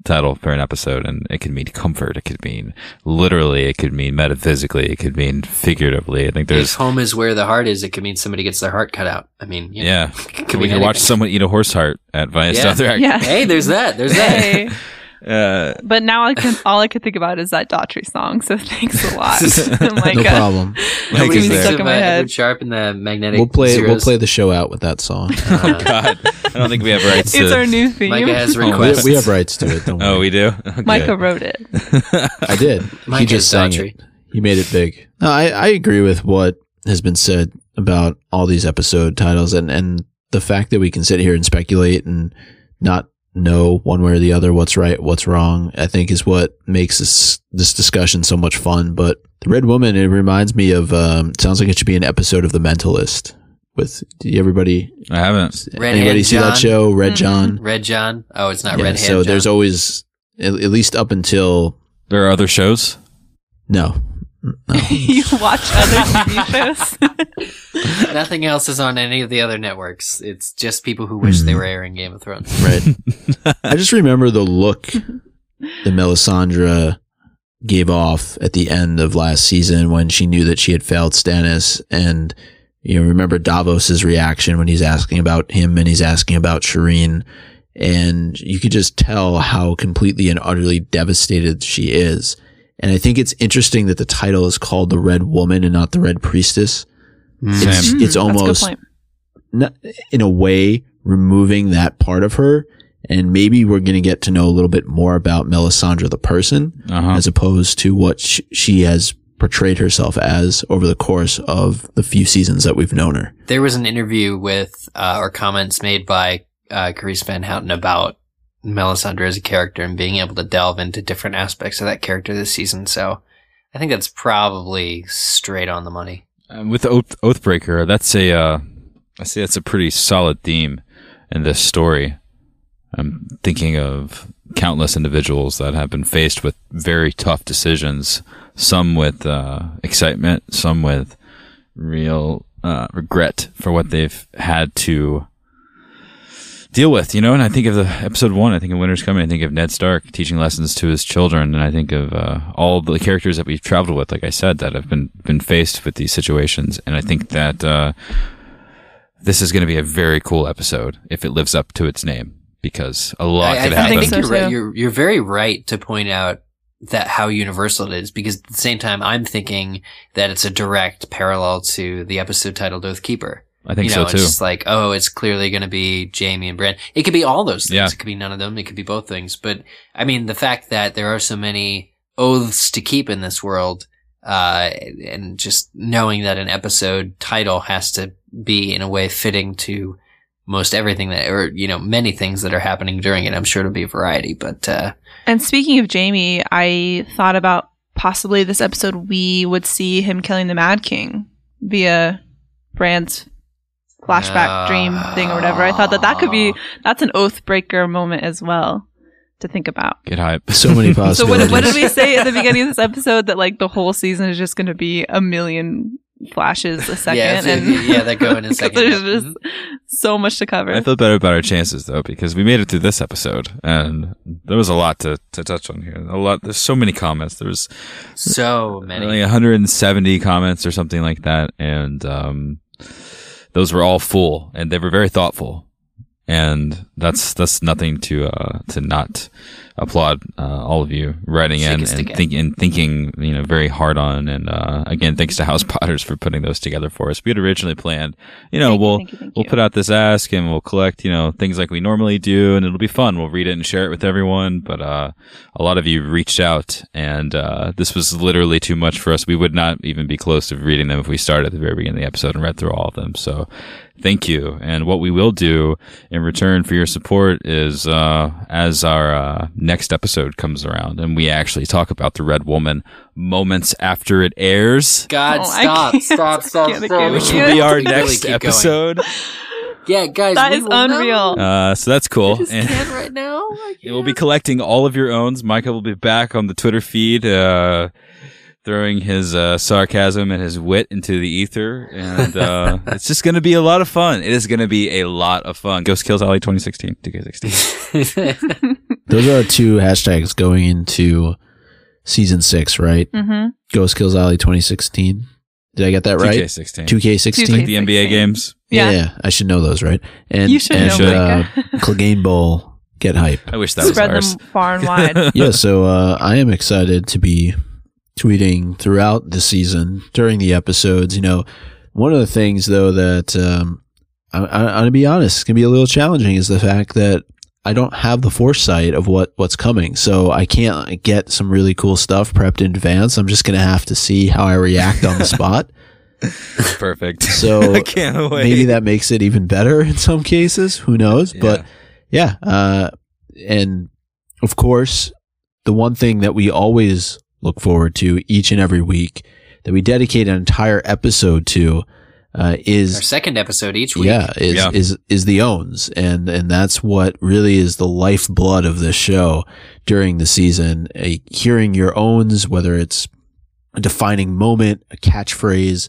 title for an episode, and it could mean comfort. It could mean literally. It could mean metaphysically. It could mean figuratively. I think If there's home is where the heart is, it could mean somebody gets their heart cut out. I mean, you know, yeah. it could we mean can watch someone eat a horse heart at Via Yeah. South Act. Yeah. Hey, there's that. There's [laughs] that. Hey. Uh, But now I can all I could think about is that Daughtry song. So thanks a lot. [laughs] I'm like, No uh, problem. Nobody is stuck in of my head. Edward Sharpe and the magnetic. We'll play. We'll play the show out with that song. [laughs] Uh, God, I don't think we have rights [laughs] It's to. our new theme. Micah has we, requests. we have rights to it. Don't oh, we do. Okay. Micah wrote it. I did. he Micah just sang Daughtry. it. He made it big. No, I, I agree with what has been said about all these episode titles and, and the fact that we can sit here and speculate and not know one way or the other what's right, what's wrong, I think is what makes this this discussion so much fun. But the Red Woman, it reminds me of um sounds like it should be an episode of The Mentalist. With do everybody I haven't. Red anybody Hand see that show? Red Mhm. John. Red John. Oh, it's not Yeah, Red Hand so there's always at, at least up until There are other shows. no. No. [laughs] you watch other TV shows. [laughs] Nothing else is on any of the other networks. It's just people who wish Hmm. they were airing Game of Thrones. Right. [laughs] I just remember the look that Melisandre gave off at the end of last season when she knew that she had failed Stannis and you know, remember Davos's reaction when he's asking about him and he's asking about Shireen and you could just tell how completely and utterly devastated she is. And I think it's interesting that the title is called The Red Woman and not The Red Priestess. It's, Same. Mm, it's that's a almost not, in a way removing that part of her and maybe we're going to get to know a little bit more about Melisandre the person Uh-huh. as opposed to what sh- she has portrayed herself as over the course of the few seasons that we've known her. There was an interview with, uh, or comments made by, uh, Carice Van Houten about Melisandre as a character and being able to delve into different aspects of that character this season. So I think that's probably straight on the money. Um, with Oath, Oathbreaker, that's a, uh, I see that's a pretty solid theme in this story. I'm thinking of countless individuals that have been faced with very tough decisions, some with uh, excitement, some with real uh, regret for what they've had to deal with, you know. And I think of the episode one. I think of Winter's Coming. I think of Ned Stark teaching lessons to his children, and I think of uh, all the characters that we've traveled with. Like I said, that have been been faced with these situations, and I think that uh, this is going to be a very cool episode if it lives up to its name, because a lot I, could I happen. think you're right. You're, you're very right to point out that how universal it is because at the same time, I'm thinking that it's a direct parallel to the episode titled Oathkeeper. I think you know, so too. It's just like, oh, it's clearly going to be Jaime and Bran. It could be all those things. Yeah. It could be none of them. It could be both things. But I mean, the fact that there are so many oaths to keep in this world, uh, and just knowing that an episode title has to be in a way fitting to most everything that, or, you know, many things that are happening during it. I'm sure it'll be a variety, but, uh, And speaking of Jaime, I thought about possibly this episode we would see him killing the Mad King via Bran's flashback dream thing or whatever. I thought that that could be that's an oath breaker moment as well to think about. Get hype. So many [laughs] So possibilities. what, what did we say at the beginning of this episode that like the whole season is just going to be a million flashes a [laughs] second Yeah, and yeah, that go in [laughs] a 'cause second. There's yeah. just so much to cover. I feel better about our chances though because we made it through this episode and there was a lot to, to touch on here. A lot. There's so many comments. There was So many. like 170 comments or something like that, and um, those were all full and they were very thoughtful. And that's that's nothing to uh, to not applaud uh, all of you writing in and at. thinking and thinking you know very hard on and uh, again thanks to House [laughs] Potters for putting those together for us. We had originally planned, you know, Thank we'll thank you, thank we'll you. put out this ask and we'll collect you know things like we normally do and it'll be fun. We'll read it and share it with everyone. But uh, a lot of you reached out and uh, this was literally too much for us. We would not even be close to reading them if we started at the very beginning of the episode and read through all of them. So thank you. And what we will do in return for your support is, uh, as our uh, next episode comes around, and we actually talk about the Red Woman moments after it airs, God, Oh, I stop, stop, stop, stop. which will be our We really next going. episode. Yeah, guys, That we is will know. unreal. Uh, so that's cool. I just And- can't right now. I [laughs] It will be collecting all of your owns. Micah will be back on the Twitter feed, uh, throwing his uh, sarcasm and his wit into the ether, and uh, [laughs] it's just going to be a lot of fun. It is going to be a lot of fun. Ghost Kills Alley 2016, 2K16. [laughs] Those are our two hashtags going into season six, right? Mm-hmm. Ghost Kills Alley 2016. Did I get that right? 2K16. 2K16. Two K- the NBA games. Yeah. Yeah. yeah, I should know those, right? And You should and, know, uh, [laughs] Clegane Bowl, get hype. I wish that Spread was ours. them far and wide. yeah, so uh, I am excited to be tweeting throughout the season during the episodes. You know, one of the things though that um, I, I, I'm gonna be honest, it's gonna be a little challenging is the fact that I don't have the foresight of what what's coming, so I can't get some really cool stuff prepped in advance. I'm just gonna have to see how I react on the spot. [laughs] Perfect. So [laughs] I can't wait. maybe that makes it even better in some cases. Who knows? But Yeah. yeah, uh, and of course, the one thing that we always look forward to each and every week that we dedicate an entire episode to uh, is Our second episode each week. yeah is Yeah. is is the owns and and that's what really is the lifeblood of this show during the season a, hearing your owns whether it's a defining moment a catchphrase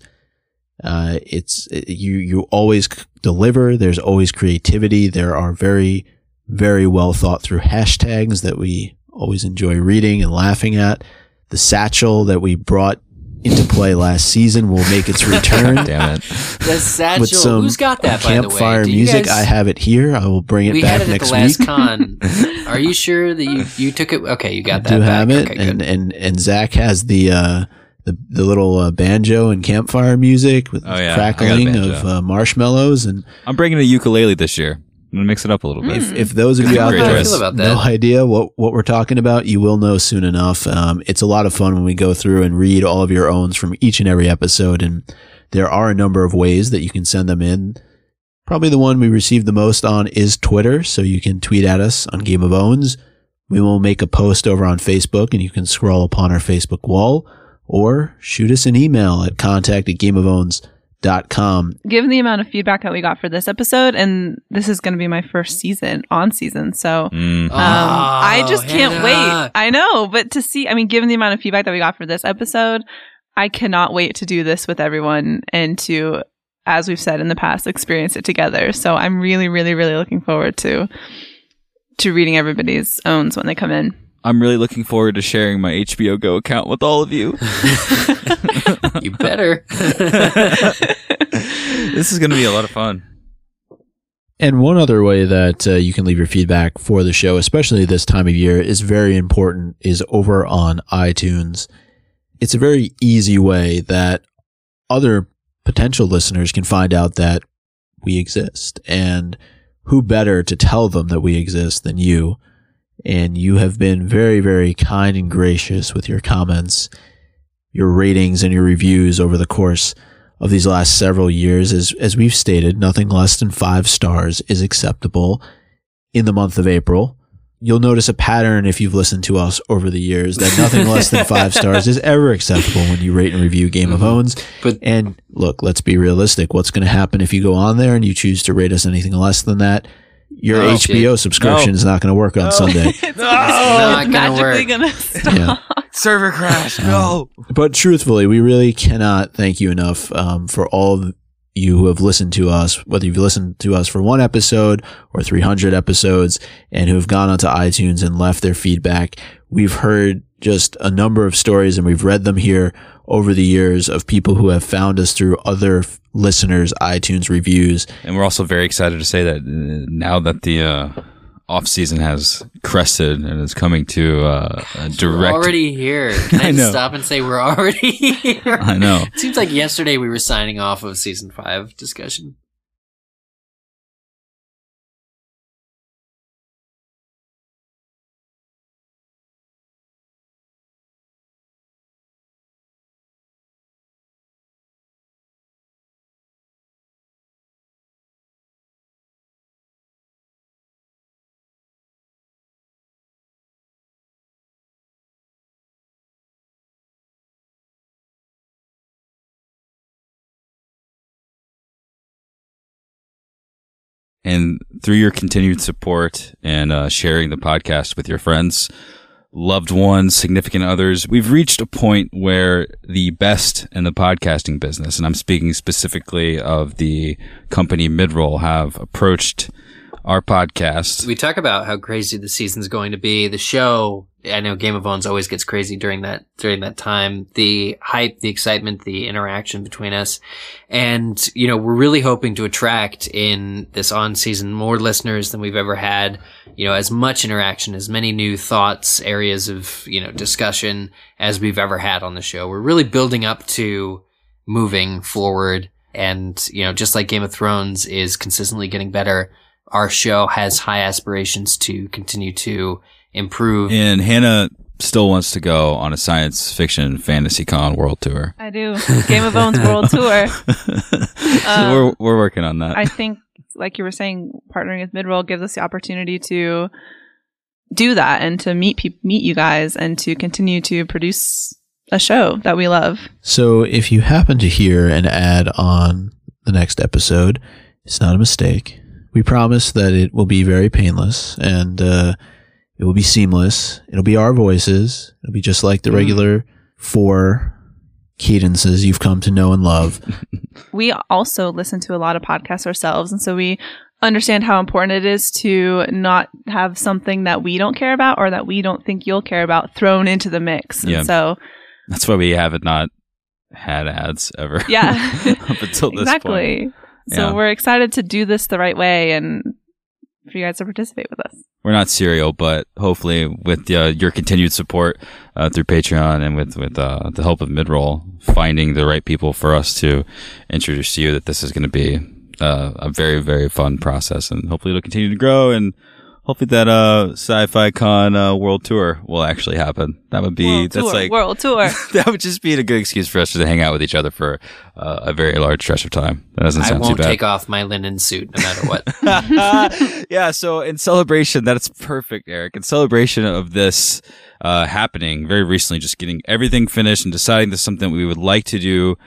uh, it's it- you you always c- deliver there's always creativity there are very very well thought through hashtags that we always enjoy reading and laughing at the satchel that we brought into play last season will make its return [laughs] Damn it. The satchel. with some Who's got that, by the way? campfire music. guys- I have it here. I will bring it we back had it at next the last week. con. [laughs] Are you sure that you, you took it? Okay, you I got that. do back. have it, Okay, and and and Zach has the uh, the the little uh, banjo and campfire music with Oh, yeah. I got a crackling of uh, marshmallows. And I'm bringing a ukulele this year. I'm going to mix it up a little bit. if, if those of you out there How do I choice. feel about no idea what what we're talking about, you will know soon enough. Um, it's a lot of fun when we go through and read all of your owns from each and every episode, and there are a number of ways that you can send them in. Probably the one we receive the most on is Twitter, so you can tweet at us on Game of Owns. We will make a post over on Facebook, and you can scroll upon our Facebook wall, or shoot us an email at contact at gameofowns.com. Given the amount of feedback that we got for this episode, and this is going to be my first season on season, so Mm. Um, I just Oh, can't Hannah. wait. I know, but to see, I mean, given the amount of feedback that we got for this episode, I cannot wait to do this with everyone and to, as we've said in the past, experience it together. So I'm really, really, really looking forward to to reading everybody's owns when they come in. I'm really looking forward to sharing my HBO Go account with all of you. [laughs] You better. [laughs] this is going to be a lot of fun. And one other way that uh, you can leave your feedback for the show, especially this time of year, is very important, is over on iTunes. It's a very easy way that other potential listeners can find out that we exist. And who better to tell them that we exist than you? And you have been very, very kind and gracious with your comments, your ratings, and your reviews over the course of these last several years. As, as we've stated, nothing less than five stars is acceptable in the month of April. You'll notice a pattern if you've listened to us over the years that nothing less than five [laughs] stars is ever acceptable when you rate and review Game of mm-hmm. Owns. But And look, let's be realistic. What's going to happen if you go on there and you choose to rate us anything less than that? Your Oh, HBO subscription No. is not going to work on Sunday. [laughs] It's not gonna magically work. gonna stop. Yeah. Server crash. No. But truthfully, we really cannot thank you enough um, for all of you who have listened to us, whether you've listened to us for one episode or 300 episodes, and who have gone onto iTunes and left their feedback. We've heard just a number of stories and we've read them here over the years of people who have found us through other f- listeners' iTunes reviews. And we're also very excited to say that uh, now that the uh, off season has crested and is coming to uh, a we're direct. already here. [laughs] Can I, I know. stop and say we're already [laughs] here? I know. It seems like yesterday we were signing off of season five discussion. And through your continued support and uh, sharing the podcast with your friends, loved ones, significant others, we've reached a point where the best in the podcasting business, and I'm speaking specifically of the company Midroll, have approached our podcast. We talk about how crazy the season's going to be. The show, I know Game of Thrones always gets crazy during that during that time. The hype, the excitement, the interaction between us, and you know we're really hoping to attract in this on season more listeners than we've ever had. You know, as much interaction, as many new thoughts, areas of you know discussion as we've ever had on the show. We're really building up to moving forward. And, you know, just like Game of Thrones is consistently getting better, our show has high aspirations to continue to improve. And Hannah still wants to go on a science fiction fantasy con world tour. I do. Game of Thrones World Tour. [laughs] so Um, we're we're working on that. I think, like you were saying, partnering with Midroll gives us the opportunity to do that and to meet peop meet you guys and to continue to produce a show that we love. So if you happen to hear an ad on the next episode, it's not a mistake. We promise that it will be very painless and uh, it will be seamless. It'll be our voices. It'll be just like the mm. regular four cadences you've come to know and love. [laughs] we also listen to a lot of podcasts ourselves and so we understand how important it is to not have something that we don't care about or that we don't think you'll care about thrown into the mix Yeah. and so That's why we haven't not had ads ever. Yeah. [laughs] up until this point. exactly so Yeah. we're excited to do this the right way and for you guys to participate with us We're not serial, but hopefully with uh, your continued support uh, through Patreon and with with uh, the help of Midroll, finding the right people for us to introduce to you, that this is going to be uh, a very very fun process, and hopefully it'll continue to grow and. Hopefully that uh sci-fi con uh, world tour will actually happen. That would be world that's tour like world tour [laughs] that would just be a good excuse for us to hang out with each other for uh, a very large stretch of time. That doesn't sound too bad. I won't too bad. take off my linen suit no matter what. [laughs] yeah, so in celebration, that's perfect, Eric. In celebration of this uh, happening very recently, just getting everything finished and deciding this is something we would like to do.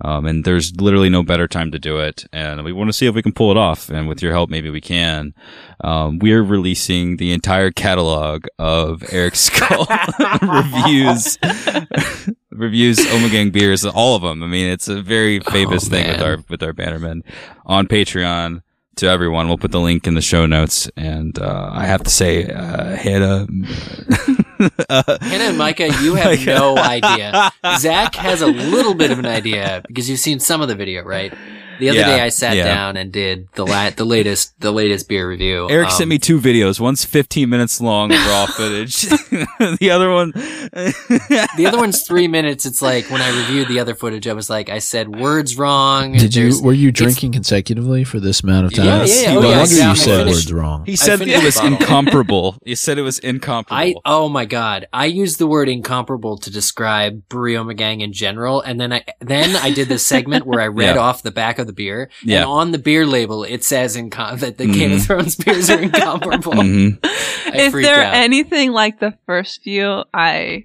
Um, and there's literally no better time to do it. And we want to see if we can pull it off. And with your help, maybe we can. Um, we're releasing the entire catalog of Eric Skull [laughs] reviews, [laughs] reviews Ommegang beers, all of them. I mean, it's a very famous Oh, thing with our, with our bannermen on Patreon to everyone. We'll put the link in the show notes. And, uh, I have to say, uh, Hannah, uh, [laughs] Hannah and Micah, you have no idea. Zach has a little bit of an idea because you've seen some of the video, right? The other Yeah, day I sat yeah. down and did the la- the latest the latest beer review. Eric Um, sent me two videos. One's 15 minutes long raw footage. [laughs] the other one, [laughs] The other one's three minutes. It's like when I reviewed the other footage, I was like, I said words wrong. Did you were you drinking consecutively for this amount of time? Yeah, yeah, yeah. No Oh, yeah, wonder you said finished- words wrong. he said it was incomparable. You said it was incomparable. I oh my god! I used the word incomparable to describe Brewery Ommegang in general, and then I then I did this segment where I read Yeah. off the back of the beer, Yeah. and on the beer label it says incom- that the Game of Mhm. Thrones beers are incomparable. [laughs] Mhm. [laughs] I if they're out. anything like the first few, I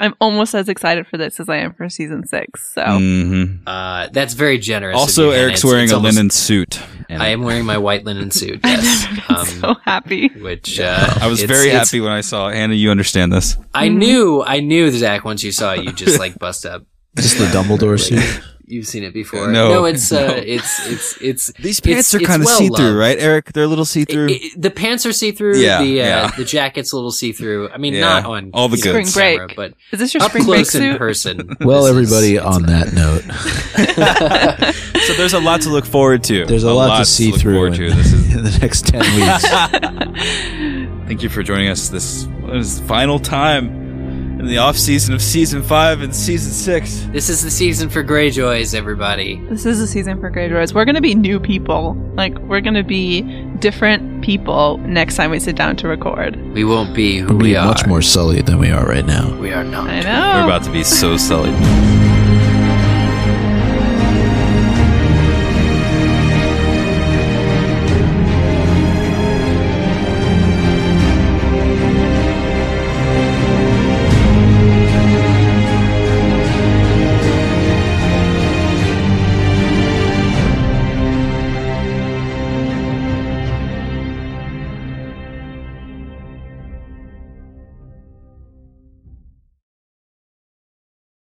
I'm almost as excited for this as I am for season six. So Mhm. uh, that's very generous. of Also, you, Eric's It's- wearing it's a almost- linen suit. [laughs] I am wearing my white linen suit. I Yes, know, I'm um, so happy. which uh, I was it's- very it's- happy when I saw it. Hannah. You understand this? I knew, I knew Zach. Once you saw it, you just like bust up. Just the Dumbledore suit. You've seen it before. No, no it's uh, [laughs] no. it's it's it's These it's- pants are kind of well see through, right, Eric? They're a little see through. It- it- the pants are see through. Yeah, the uh, yeah. the jacket's a little see through. I mean, Yeah, not on all the you know, goods. Spring camera, break. but Is this your spring break close in suit? person. [laughs] Well, this is- everybody, on that [laughs] note, so there's a lot to look forward to. there's a, lot, to see look through forward in, to. This is in the next ten weeks. Thank you for joining us this is final time in the off season of season five and season six. This is the season for Greyjoys, everybody. This is the season for Greyjoys. We're gonna be new people. Like we're gonna be different people next time we sit down to record. We won't be who We're we are. much more sullied than we are right now. We are not. I know. We're about to be so sullied.